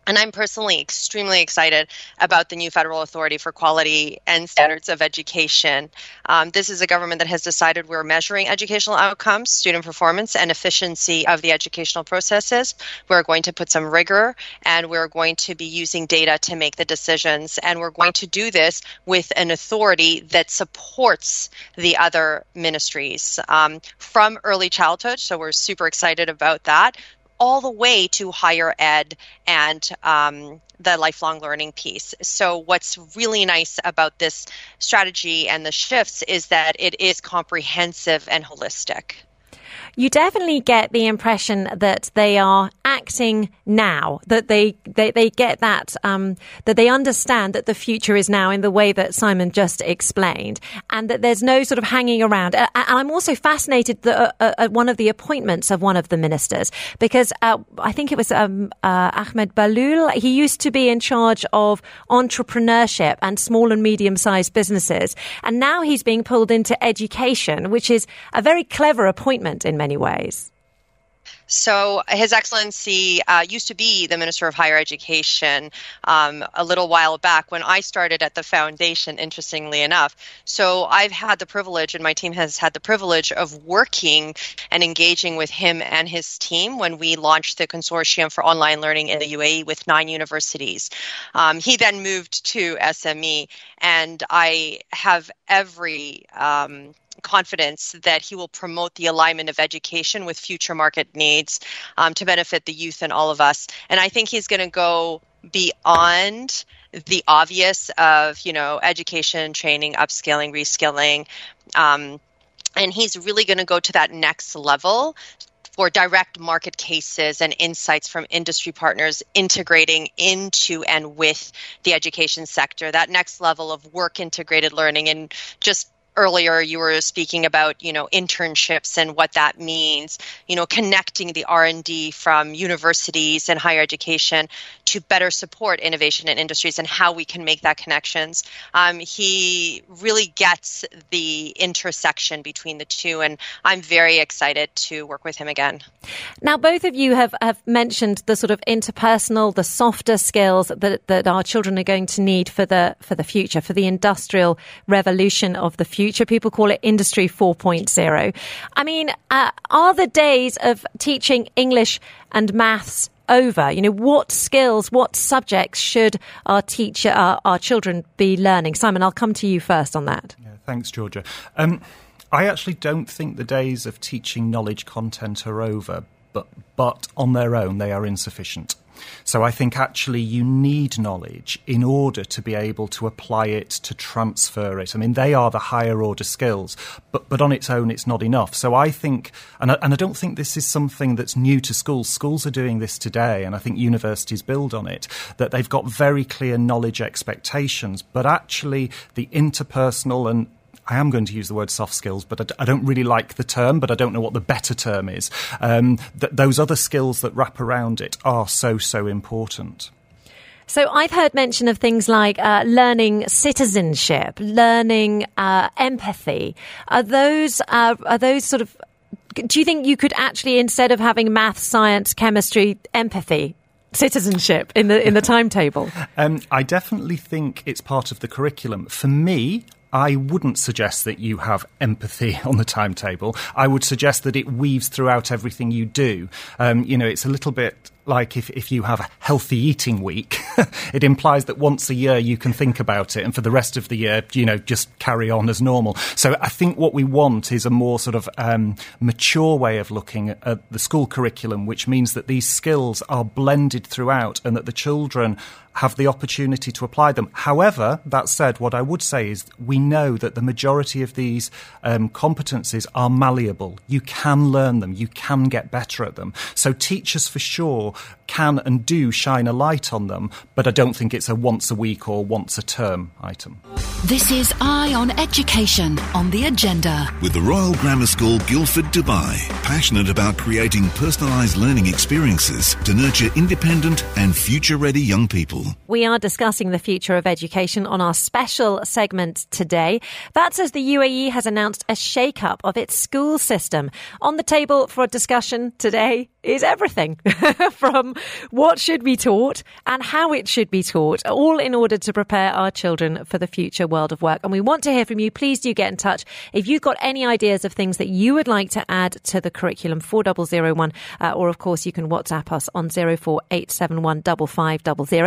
And I'm personally extremely excited about the new Federal Authority for Quality and Standards of Education. Um, this is a government that has decided we're measuring educational outcomes, student performance, and efficiency of the educational processes. We're going to put some rigor and we're going to be using data to make the decisions. And we're going to do this with an authority that supports the other ministries um, from early childhood. So we're super excited about that all the way to higher ed and um, the lifelong learning piece. So, what's really nice about this strategy and the shifts is that it is comprehensive and holistic you definitely get the impression that they are acting now, that they, they, they get that, um, that they understand that the future is now in the way that Simon just explained, and that there's no sort of hanging around. And I'm also fascinated uh, uh, at one of the appointments of one of the ministers, because uh, I think it was um, uh, Ahmed Belhoul. He used to be in charge of entrepreneurship and small and medium sized businesses, and now he's being pulled into education, which is a very clever appointment in many ways. So, His Excellency uh, used to be the Minister of Higher Education um, a little while back when I started at the foundation, interestingly enough. So, I've had the privilege, and my team has had the privilege of working and engaging with him and his team when we launched the Consortium for Online Learning in the UAE with nine universities. Um, he then moved to SME, and I have every um, confidence that he will promote the alignment of education with future market needs um, to benefit the youth and all of us. And I think he's going to go beyond the obvious of you know education, training, upskilling, reskilling. Um, and he's really going to go to that next level for direct market cases and insights from industry partners integrating into and with the education sector that next level of work integrated learning and just earlier you were speaking about you know internships and what that means you know connecting the r&d from universities and higher education to better support innovation in industries and how we can make that connections. Um, he really gets the intersection between the two and i'm very excited to work with him again. Now both of you have, have mentioned the sort of interpersonal the softer skills that, that our children are going to need for the for the future for the industrial revolution of the future future. People call it Industry 4.0. I mean, uh, are the days of teaching English and maths over? You know, what skills, what subjects should our teacher, our, our children be learning? Simon, I'll come to you first on that. Yeah, thanks, Georgia. Um, I actually don't think the days of teaching knowledge content are over, but but on their own they are insufficient. So I think actually you need knowledge in order to be able to apply it, to transfer it. I mean, they are the higher order skills, but, but on its own, it's not enough. So I think, and I, and I don't think this is something that's new to schools. Schools are doing this today, and I think universities build on it, that they've got very clear knowledge expectations, but actually the interpersonal and I am going to use the word soft skills, but I, don't really like the term, but I don't know what the better term is. Um, those other skills that wrap around it are so, so important. So I've heard mention of things like uh, learning citizenship, learning uh, empathy. Are those uh, are those sort of? Do you think you could actually, instead of having math, science, chemistry, empathy, citizenship in the in the timetable? Um, I definitely think it's part of the curriculum. For me, I wouldn't suggest that you have empathy on the timetable. I would suggest that it weaves throughout everything you do. Um, you know, it's a little bit like if, if you have a healthy eating week, it implies that once a year you can think about it, and for the rest of the year, you know, just carry on as normal. So I think what we want is a more sort of um, mature way of looking at the school curriculum, which means that these skills are blended throughout and that the children have the opportunity to apply them. However, that said, what I would say is we know that the majority of these um, competencies are malleable. You can learn them, you can get better at them. So teachers for sure can and do shine a light on them, but I don't think it's a once a week or once a term item. This is Eye on Education on the agenda. With the Royal Grammar School Guildford, Dubai, passionate about creating personalised learning experiences to nurture independent and future ready young people. We are discussing the future of education on our special segment today. That's as the UAE has announced a shake up of its school system. On the table for a discussion today is everything from what should be taught and how it should be taught, all in order to prepare our children for the future world of work. And we want to hear from you. Please do get in touch if you've got any ideas of things that you would like to add to the curriculum 4001, uh, or of course you can WhatsApp us on 04871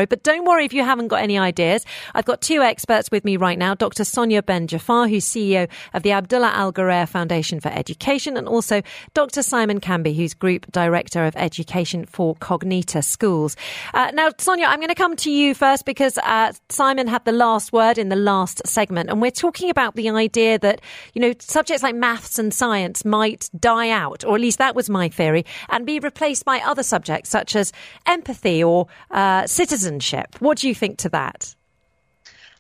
But don't worry if you haven't got any ideas. I've got two experts with me right now, Dr. Sonia Ben Jafar, who's CEO of the Abdullah Al Ghurair Foundation for Education, and also Dr. Simon Camby, who's Group Director of Education for Cognita Schools. Uh, now, Sonia, I'm going to come to you first because uh, Simon had the last word in the last segment, and we're talking about the idea that, you know, subjects like maths and science might die out, or at least that was my theory, and be replaced by other subjects such as empathy or uh, citizenship. What do you think to that?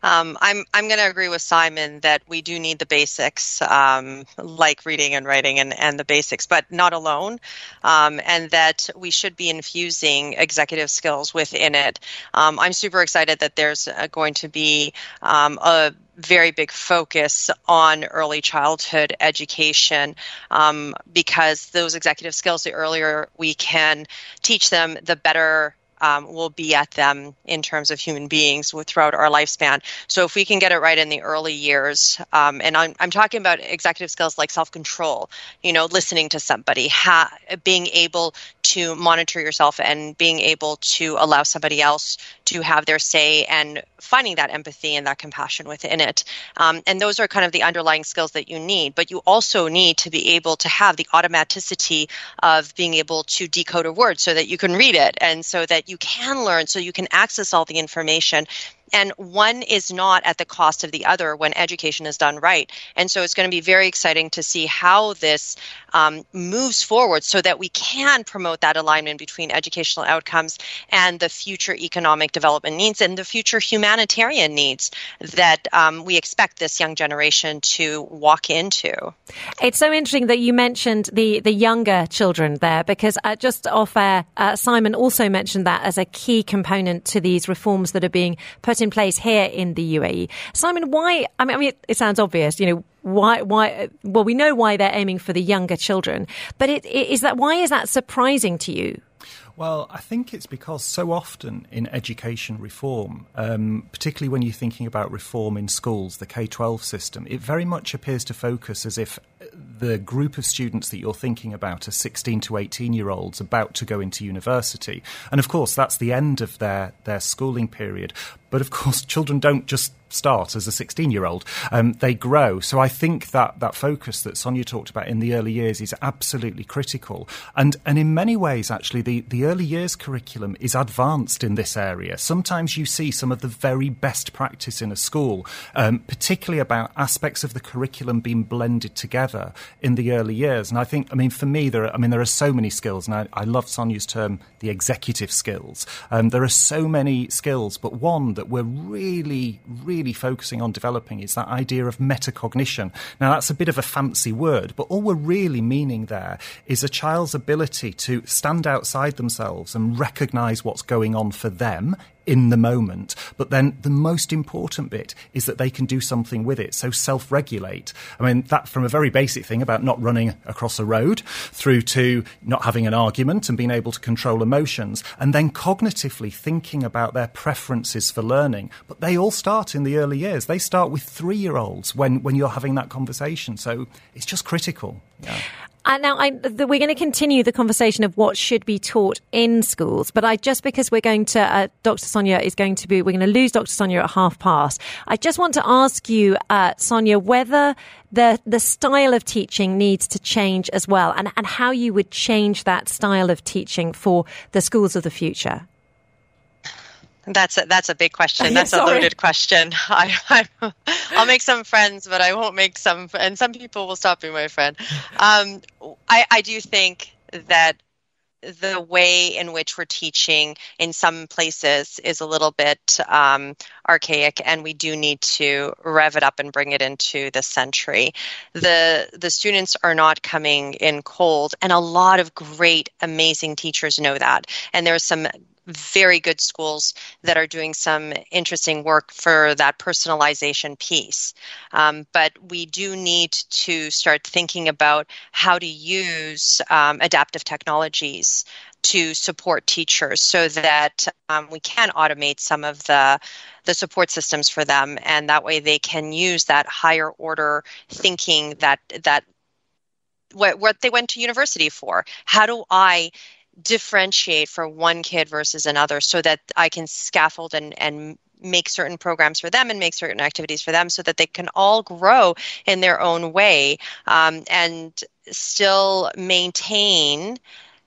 Um, I'm I'm going to agree with Simon that we do need the basics, um, like reading and writing and, and the basics, but not alone, um, and that we should be infusing executive skills within it. Um, I'm super excited that there's uh, going to be um, a very big focus on early childhood education um, because those executive skills, the earlier we can teach them, the better um, will be at them in terms of human beings throughout our lifespan. So if we can get it right in the early years, um, and I'm, I'm talking about executive skills like self control, you know, listening to somebody, ha- being able to monitor yourself and being able to allow somebody else to have their say and finding that empathy and that compassion within it. Um, and those are kind of the underlying skills that you need. But you also need to be able to have the automaticity of being able to decode a word so that you can read it and so that you can learn, so you can access all the information and one is not at the cost of the other when education is done right. And so it's going to be very exciting to see how this um, moves forward so that we can promote that alignment between educational outcomes and the future economic development needs and the future humanitarian needs that um, we expect this young generation to walk into. It's so interesting that you mentioned the, the younger children there because uh, just off air, uh, Simon also mentioned that as a key component to these reforms that are being put in place here in the UAE. Simon, why? I mean, I mean, it, it sounds obvious, you know. Why? Why? Well, we know why they're aiming for the younger children, but it, it, is that why is that surprising to you? Well, I think it's because so often in education reform, um, particularly when you're thinking about reform in schools, the K 12 system, it very much appears to focus as if the group of students that you're thinking about are 16 to 18 year olds about to go into university. And of course, that's the end of their, their schooling period. But of course, children don't just start as a 16 year old. Um, they grow. So I think that that focus that Sonia talked about in the early years is absolutely critical. And, and in many ways, actually, the, the early years curriculum is advanced in this area. Sometimes you see some of the very best practice in a school, um, particularly about aspects of the curriculum being blended together in the early years. And I think, I mean, for me, there are, I mean, there are so many skills, and I, I love Sonia's term, the executive skills. Um, there are so many skills, but one that that we're really, really focusing on developing is that idea of metacognition. Now, that's a bit of a fancy word, but all we're really meaning there is a child's ability to stand outside themselves and recognize what's going on for them in the moment. But then the most important bit is that they can do something with it. So self regulate. I mean, that from a very basic thing about not running across a road through to not having an argument and being able to control emotions and then cognitively thinking about their preferences for learning. But they all start in the early years. They start with three year olds when, when you're having that conversation. So it's just critical. Yeah. Uh, now, I, the, we're going to continue the conversation of what should be taught in schools, but I just because we're going to, uh, Dr. Sonia is going to be, we're going to lose Dr. Sonia at half past. I just want to ask you, uh, Sonia, whether the the style of teaching needs to change as well, and and how you would change that style of teaching for the schools of the future. That's a, that's a big question. That's a loaded question. I, will make some friends, but I won't make some, and some people will stop being my friend. Um, I, I do think that the way in which we're teaching in some places is a little bit um, archaic, and we do need to rev it up and bring it into the century. the The students are not coming in cold, and a lot of great, amazing teachers know that. And there's some very good schools that are doing some interesting work for that personalization piece. Um, but we do need to start thinking about how to use um, adaptive technologies to support teachers so that um, we can automate some of the the support systems for them and that way they can use that higher order thinking that that what, what they went to university for how do i differentiate for one kid versus another so that I can scaffold and, and make certain programs for them and make certain activities for them so that they can all grow in their own way um, and still maintain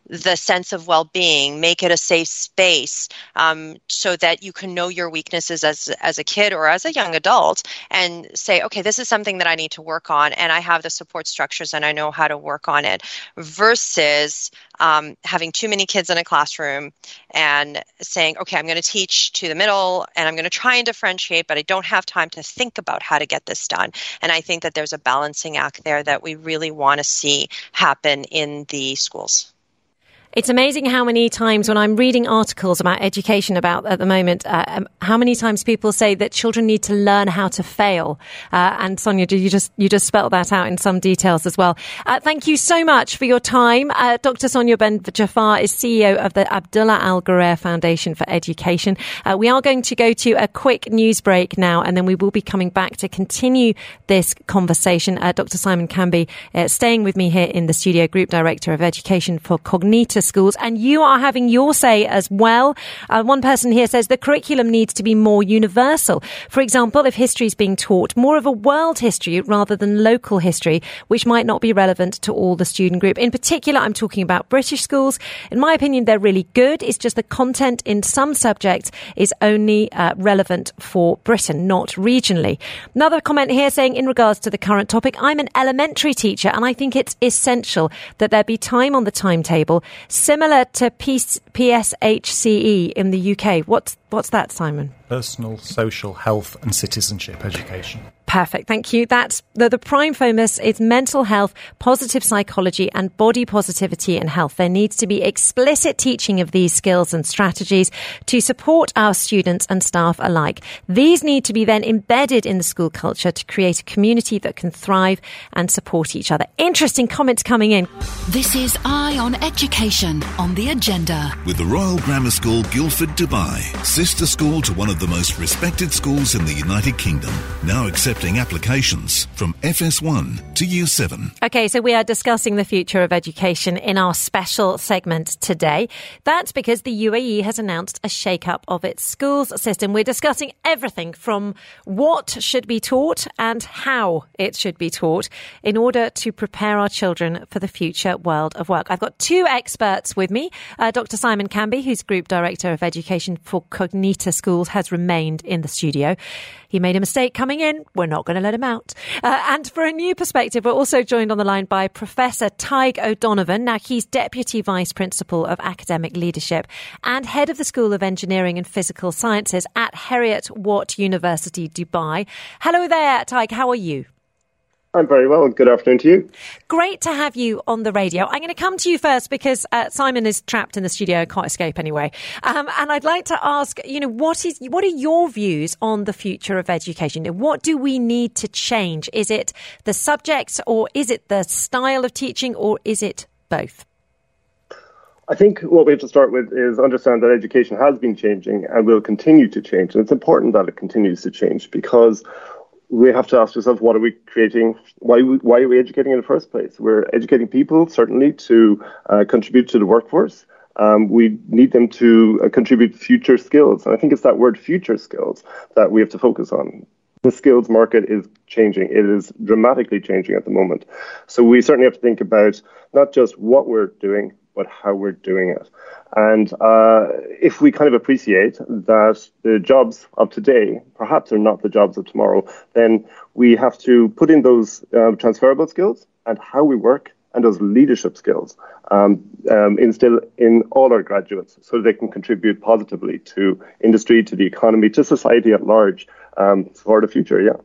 the sense of well-being make it a safe space um, so that you can know your weaknesses as as a kid or as a young adult and say okay this is something that i need to work on and i have the support structures and i know how to work on it versus um, having too many kids in a classroom and saying okay i'm going to teach to the middle and i'm going to try and differentiate but i don't have time to think about how to get this done. And i think that there's a balancing act there that we really want to see happen in the schools it's amazing how many times when I'm reading articles about education about at the moment, uh, um, how many times people say that children need to learn how to fail. Uh, and Sonia, do you just you just spelled that out in some details as well. Uh, thank you so much for your time. Uh, Dr. Sonia Ben Jafar is CEO of the Abdullah Al Ghurair Foundation for Education. Uh, we are going to go to a quick news break now, and then we will be coming back to continue this conversation. Uh, Dr. Simon Camby, staying with me here in the studio, Group Director of Education for Cognita schools, and you are having your say as well. Uh, one person here says the curriculum needs to be more universal. For example, if history is being taught, more of a world history rather than local history, which might not be relevant to all the student group. In particular, I'm talking about British schools. In my opinion, they're really good. It's just the content in some subjects is only uh, relevant for Britain, not regionally. Another comment here saying, in regards to the current topic, I'm an elementary teacher and I think it's essential that there be time on the timetable similar to PSHCE in the UK. What's what's that, Simon? Personal, social, health, and citizenship education. Perfect. Thank you. That's the, the prime focus is mental health, positive psychology and body positivity and health. There needs to be explicit teaching of these skills and strategies to support our students and staff alike. These need to be then embedded in the school culture to create a community that can thrive and support each other. Interesting comments coming in. This is Eye on Education on the agenda. With the Royal Grammar School Guildford, Dubai, sister school to one of the most respected schools in the United Kingdom, now accepting accepting applications from FS1 to U7. Okay, so we are discussing the future of education in our special segment today. That's because the UAE has announced a shake-up of its schools system. We're discussing everything from what should be taught and how it should be taught in order to prepare our children for the future world of work. I've got two experts with me. Uh, Dr. Simon Camby, who's Group Director of Education for Cognita Schools, has remained in the studio. He made a mistake coming in. We're not going to let him out. Uh, and for a new perspective, we're also joined on the line by Professor Tadhg O'Donovan. Now, he's Deputy Vice Principal of Academic Leadership and Head of the School of Engineering and Physical Sciences at Heriot Watt University, Dubai. Hello there, Tadhg. How are you? I'm very well. Good afternoon to you. Great to have you on the radio. I'm going to come to you first because uh, Simon is trapped in the studio, can't escape anyway. Um, and I'd like to ask, you know, what is what are your views on the future of education? What do we need to change? Is it the subjects, or is it the style of teaching, or is it both? I think what we have to start with is understand that education has been changing and will continue to change. And it's important that it continues to change because we have to ask ourselves, what are we creating? Why, why are we educating in the first place? We're educating people, certainly, to uh, contribute to the workforce. Um, we need them to uh, contribute future skills. And I think it's that word future skills that we have to focus on. The skills market is changing. It is dramatically changing at the moment. So we certainly have to think about not just what we're doing, but how we're doing it. And uh, if we kind of appreciate that the jobs of today perhaps are not the jobs of tomorrow, then we have to put in those uh, transferable skills and how we work and those leadership skills um, um, instill in all our graduates so they can contribute positively to industry, to the economy, to society at large um, for the future. Yeah.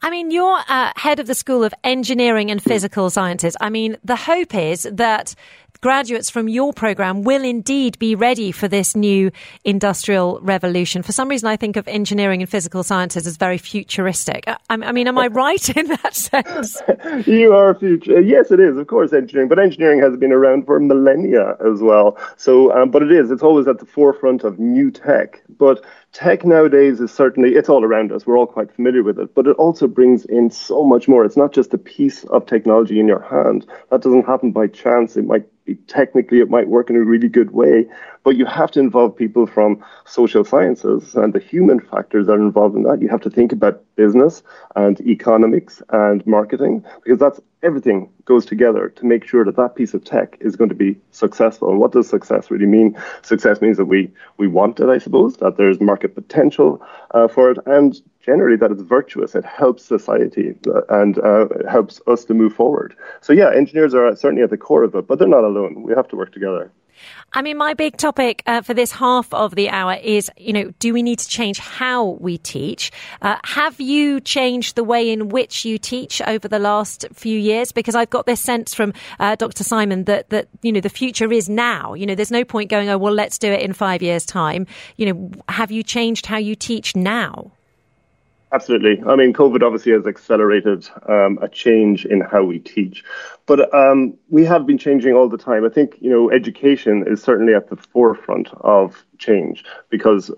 I mean, you're uh, head of the School of Engineering and Physical Sciences. I mean, the hope is that graduates from your program will indeed be ready for this new industrial revolution. For some reason, I think of engineering and physical sciences as very futuristic. I, I mean, am I right in that sense? you are future. Yes, it is, of course, engineering. But engineering has been around for millennia as well. So, um, but it is. It's always at the forefront of new tech. But tech nowadays is certainly it's all around us we're all quite familiar with it but it also brings in so much more it's not just a piece of technology in your hand that doesn't happen by chance it might technically it might work in a really good way but you have to involve people from social sciences and the human factors that are involved in that you have to think about business and economics and marketing because that's everything goes together to make sure that that piece of tech is going to be successful. And what does success really mean? Success means that we we want it, I suppose, that there's market potential uh, for it, and generally that it's virtuous. It helps society uh, and uh, helps us to move forward. So yeah, engineers are certainly at the core of it, but they're not alone. We have to work together. I mean, my big topic uh, for this half of the hour is, you know, do we need to change how we teach? Uh, have you changed the way in which you teach over the last few years? Because I've got this sense from uh, Dr. Simon that that you know the future is now. You know, there's no point going, oh well, let's do it in five years' time. You know, have you changed how you teach now? Absolutely. I mean, COVID obviously has accelerated um, a change in how we teach, but um, we have been changing all the time. I think you know education is certainly at the forefront of change because.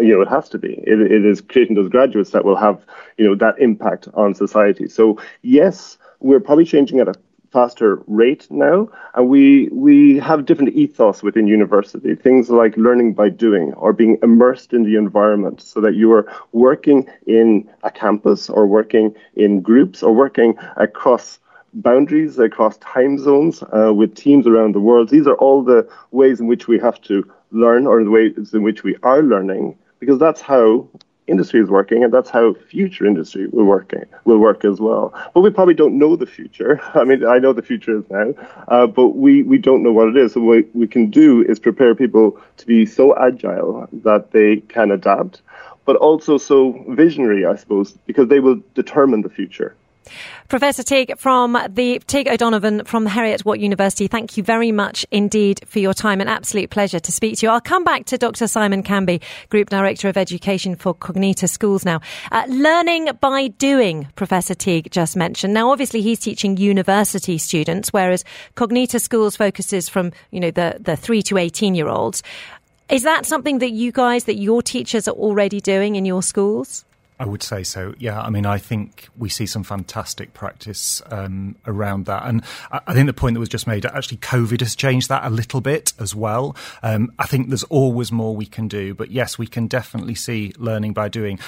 You know, it has to be. It, it is creating those graduates that will have, you know, that impact on society. So yes, we're probably changing at a faster rate now, and we we have different ethos within university. Things like learning by doing or being immersed in the environment, so that you are working in a campus or working in groups or working across boundaries across time zones uh, with teams around the world. These are all the ways in which we have to learn or the ways in which we are learning because that's how industry is working, and that's how future industry will working will work as well. But we probably don't know the future. I mean, I know the future is now, uh, but we we don't know what it is. So what we can do is prepare people to be so agile that they can adapt, but also so visionary, I suppose, because they will determine the future. Professor Tadhg from the Tadhg O'Donovan from Heriot Watt University, thank you very much indeed for your time. An absolute pleasure to speak to you. I'll come back to Dr. Simon Camby, Group Director of Education for Cognita Schools now. Uh, learning by doing, Professor Tadhg just mentioned. Now, obviously, he's teaching university students, whereas Cognita Schools focuses from, you know, the, the 3 to 18 year olds. Is that something that you guys, that your teachers are already doing in your schools? I would say so. Yeah, I mean, I think we see some fantastic practice um, around that, and I think the point that was just made actually COVID has changed that a little bit as well. Um, I think there's always more we can do, but yes, we can definitely see learning by doing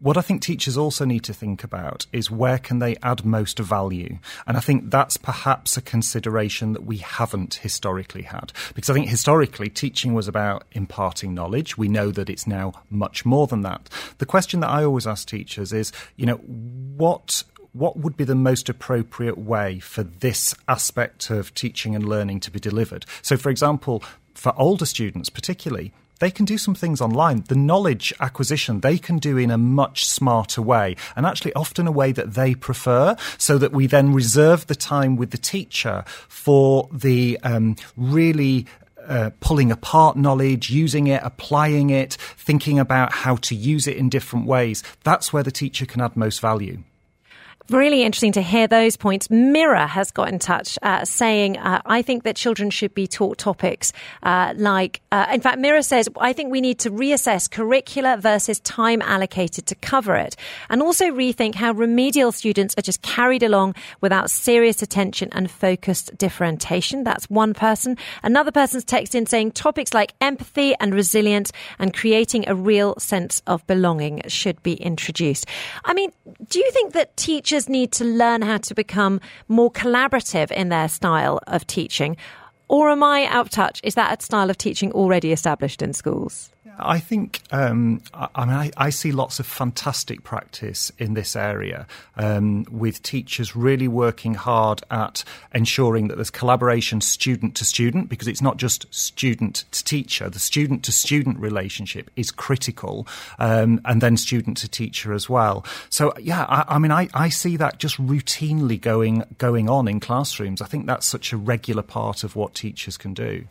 what I think teachers also need to think about is where can they add most value? And I think that's perhaps a consideration that we haven't historically had. Because I think historically teaching was about imparting knowledge. We know that it's now much more than that. The question that I always ask teachers is, you know, what what would be the most appropriate way for this aspect of teaching and learning to be delivered? So, for example, for older students particularly, they can do some things online. The knowledge acquisition they can do in a much smarter way, and actually often a way that they prefer, so that we then reserve the time with the teacher for the um, really uh, pulling apart knowledge, using it, applying it, thinking about how to use it in different ways. That's where the teacher can add most value. Really interesting to hear those points. Mirror has got in touch uh, saying, uh, I think that children should be taught topics uh, like, uh, in fact, Mirror says, I think we need to reassess curricula versus time allocated to cover it. And also rethink how remedial students are just carried along without serious attention and focused differentiation. That's one person. Another person's text in saying topics like empathy and resilience and creating a real sense of belonging should be introduced. I mean, do you think that teachers teachers need to learn how to become more collaborative in their style of teaching? Or am I out of touch? Is that a style of teaching already established in schools? I think um, I, I, mean I, I, see lots of fantastic practice in this area um, with teachers really working hard at ensuring that there's collaboration student to student because it's not just student to teacher. The student to student relationship is critical, um, and then student to teacher as well. So yeah, I, I mean I, I see that just routinely going going on in classrooms. I think that's such a regular part of what teachers can do.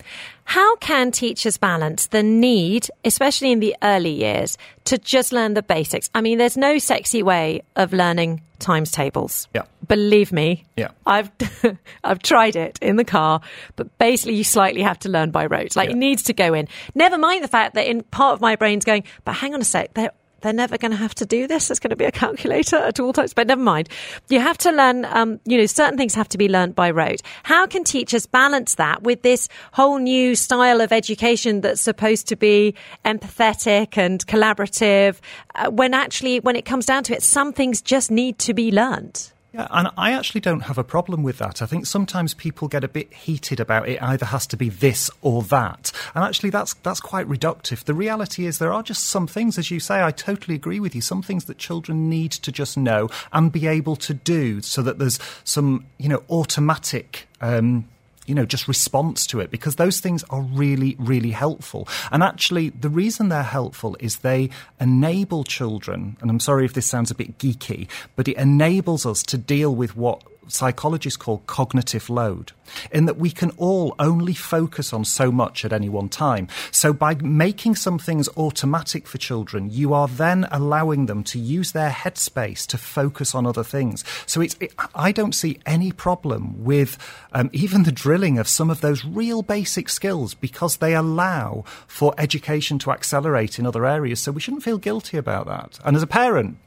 How can teachers balance the need, especially in the early years, to just learn the basics? I mean, there's no sexy way of learning times tables. Yeah. Believe me. Yeah. I've I've tried it in the car, but basically you slightly have to learn by rote. Like yeah. it needs to go in. Never mind the fact that in part of my brain's going, but hang on a sec, there they're never going to have to do this. It's going to be a calculator at all times, but never mind. You have to learn, um, you know, certain things have to be learned by rote. How can teachers balance that with this whole new style of education that's supposed to be empathetic and collaborative uh, when actually, when it comes down to it, some things just need to be learned? Yeah, and I actually don't have a problem with that. I think sometimes people get a bit heated about it either has to be this or that. And actually that's that's quite reductive. The reality is there are just some things as you say I totally agree with you. Some things that children need to just know and be able to do so that there's some, you know, automatic um, you know, just response to it because those things are really, really helpful. And actually, the reason they're helpful is they enable children, and I'm sorry if this sounds a bit geeky, but it enables us to deal with what psychologists call cognitive load, in that we can all only focus on so much at any one time. So by making some things automatic for children, you are then allowing them to use their headspace to focus on other things. So it's, it, I don't see any problem with um, even the drilling of some of those real basic skills because they allow for education to accelerate in other areas. So we shouldn't feel guilty about that. And as a parent,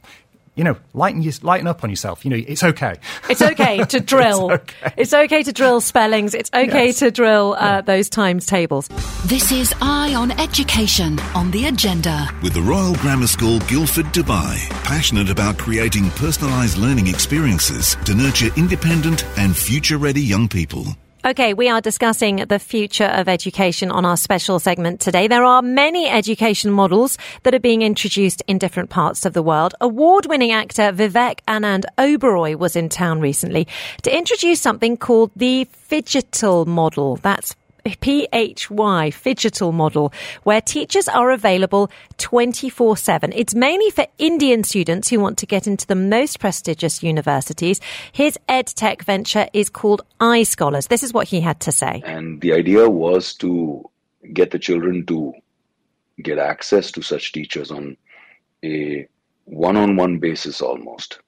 you know, lighten you, lighten up on yourself. You know, it's okay. It's okay to drill. it's, okay. it's, okay. to drill spellings. It's okay yes. to drill uh, yeah. those times tables. This is Eye on Education on the agenda. With the Royal Grammar School Guildford, Dubai, passionate about creating personalised learning experiences to nurture independent and future-ready young people. Okay, we are discussing the future of education on our special segment today. There are many education models that are being introduced in different parts of the world. Award winning actor Vivek Anand Oberoi was in town recently to introduce something called the Phygital model. That's PHY Phygital model, where teachers are available 24 7. It's mainly for Indian students who want to get into the most prestigious universities. His EdTech venture is called iScholars. This is what he had to say. And the idea was to get the children to get access to such teachers on a one on one basis almost.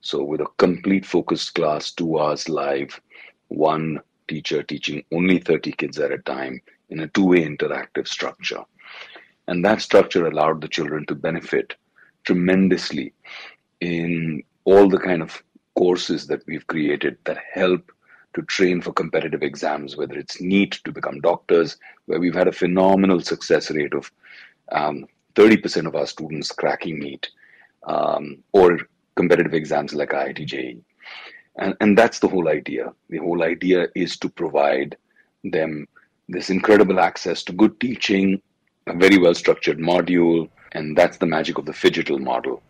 So, with a complete focused class, two hours live, one teacher teaching only 30 kids at a time in a two way interactive structure. And that structure allowed the children to benefit tremendously in all the kind of courses that we've created that help to train for competitive exams, whether it's NEET to become doctors, where we've had a phenomenal success rate of um, 30% of our students cracking NEET, um, or competitive exams like IIT JEE. And, and that's the whole idea. The whole idea is to provide them this incredible access to good teaching, a very well structured module, and that's the magic of the Phygital model.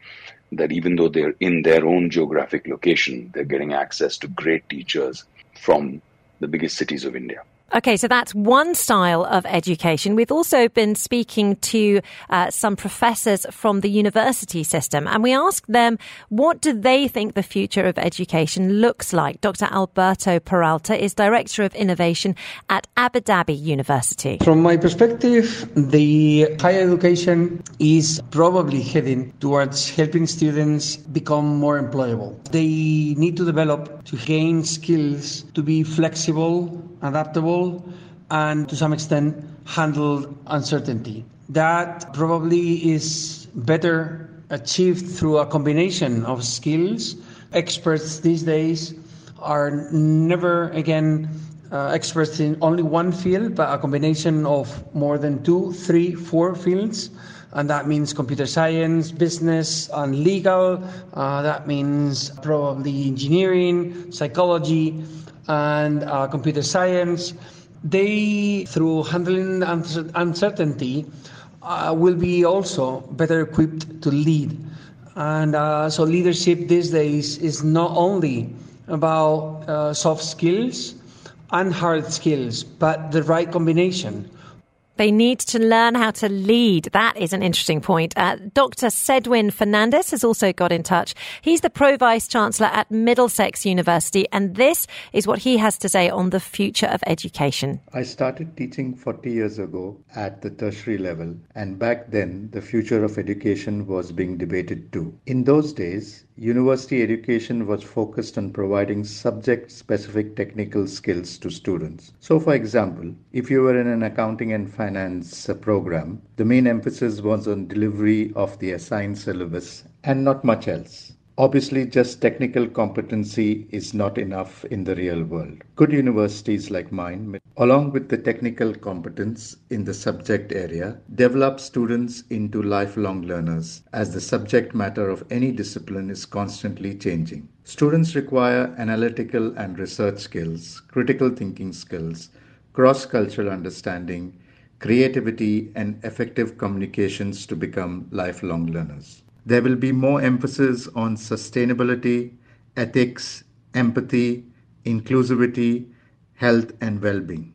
That even though they're in their own geographic location, they're getting access to great teachers from the biggest cities of India. Okay, so that's one style of education. We've also been speaking to uh, some professors from the university system, and we asked them what do they think the future of education looks like. Dr. Alberto Peralta is Director of Innovation at Abu Dhabi University. From my perspective, the higher education is probably heading towards helping students become more employable. They need to develop to gain skills to be flexible adaptable, and to some extent handle uncertainty. That probably is better achieved through a combination of skills. Experts these days are never again uh, experts in only one field, but a combination of more than two, three, four fields. And that means computer science, business, and legal. Uh, that means probably engineering, psychology, and uh, computer science. They, through handling uncertainty, uh, will be also better equipped to lead. And uh, so, leadership these days is not only about uh, soft skills and hard skills, but the right combination. They need to learn how to lead. That is an interesting point. Uh, Dr. Cedwyn Fernandes has also got in touch. He's the Pro Vice Chancellor at Middlesex University, and this is what he has to say on the future of education. I started teaching 40 years ago at the tertiary level, and back then the future of education was being debated too. In those days, University education was focused on providing subject specific technical skills to students. So, for example, if you were in an accounting and finance uh, program, the main emphasis was on delivery of the assigned syllabus and not much else. Obviously, just technical competency is not enough in the real world. Good universities like mine, along with the technical competence in the subject area, develop students into lifelong learners as the subject matter of any discipline is constantly changing. Students require analytical and research skills, critical thinking skills, cross cultural understanding, creativity, and effective communications to become lifelong learners. There will be more emphasis on sustainability, ethics, empathy, inclusivity, health, and well being.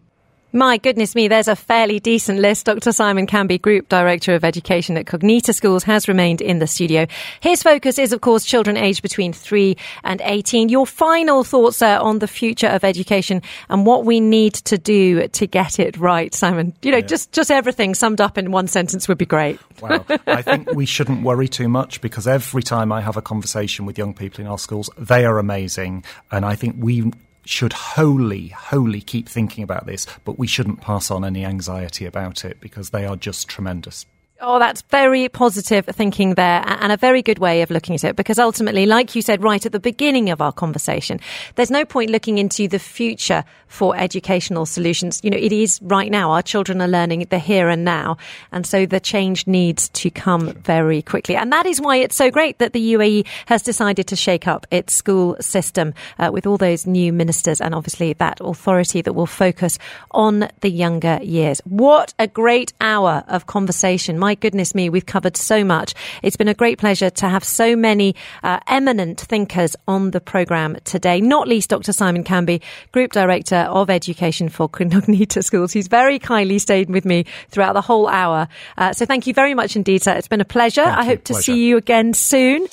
My goodness me, there's a fairly decent list. Dr. Simon Camby, Group Director of Education at Cognita Schools, has remained in the studio. His focus is, of course, children aged between 3 and 18. Your final thoughts uh, on the future of education and what we need to do to get it right, Simon? You know, yeah. just, just everything summed up in one sentence would be great. Well, I think we shouldn't worry too much because every time I have a conversation with young people in our schools, they are amazing. And I think we should wholly, wholly keep thinking about this, but we shouldn't pass on any anxiety about it because they are just tremendous. Oh, that's very positive thinking there and a very good way of looking at it because ultimately, like you said right at the beginning of our conversation, there's no point looking into the future for educational solutions. You know, it is right now. Our children are learning the here and now. And so the change needs to come very quickly. And that is why it's so great that the UAE has decided to shake up its school system uh, with all those new ministers and obviously that authority that will focus on the younger years. What a great hour of conversation. My goodness me, we've covered so much. It's been a great pleasure to have so many uh, eminent thinkers on the programme today, not least Dr. Simon Camby, Group Director of Education for Cognita Schools. He's very kindly stayed with me throughout the whole hour. Uh, so thank you very much indeed, sir. It's been a pleasure. Thank I you. hope to pleasure. see you again soon.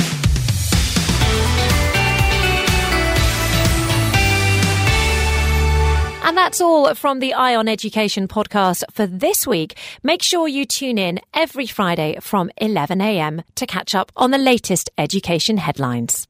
And that's all from the Eye on Education podcast for this week. Make sure you tune in every Friday from 11am to catch up on the latest education headlines.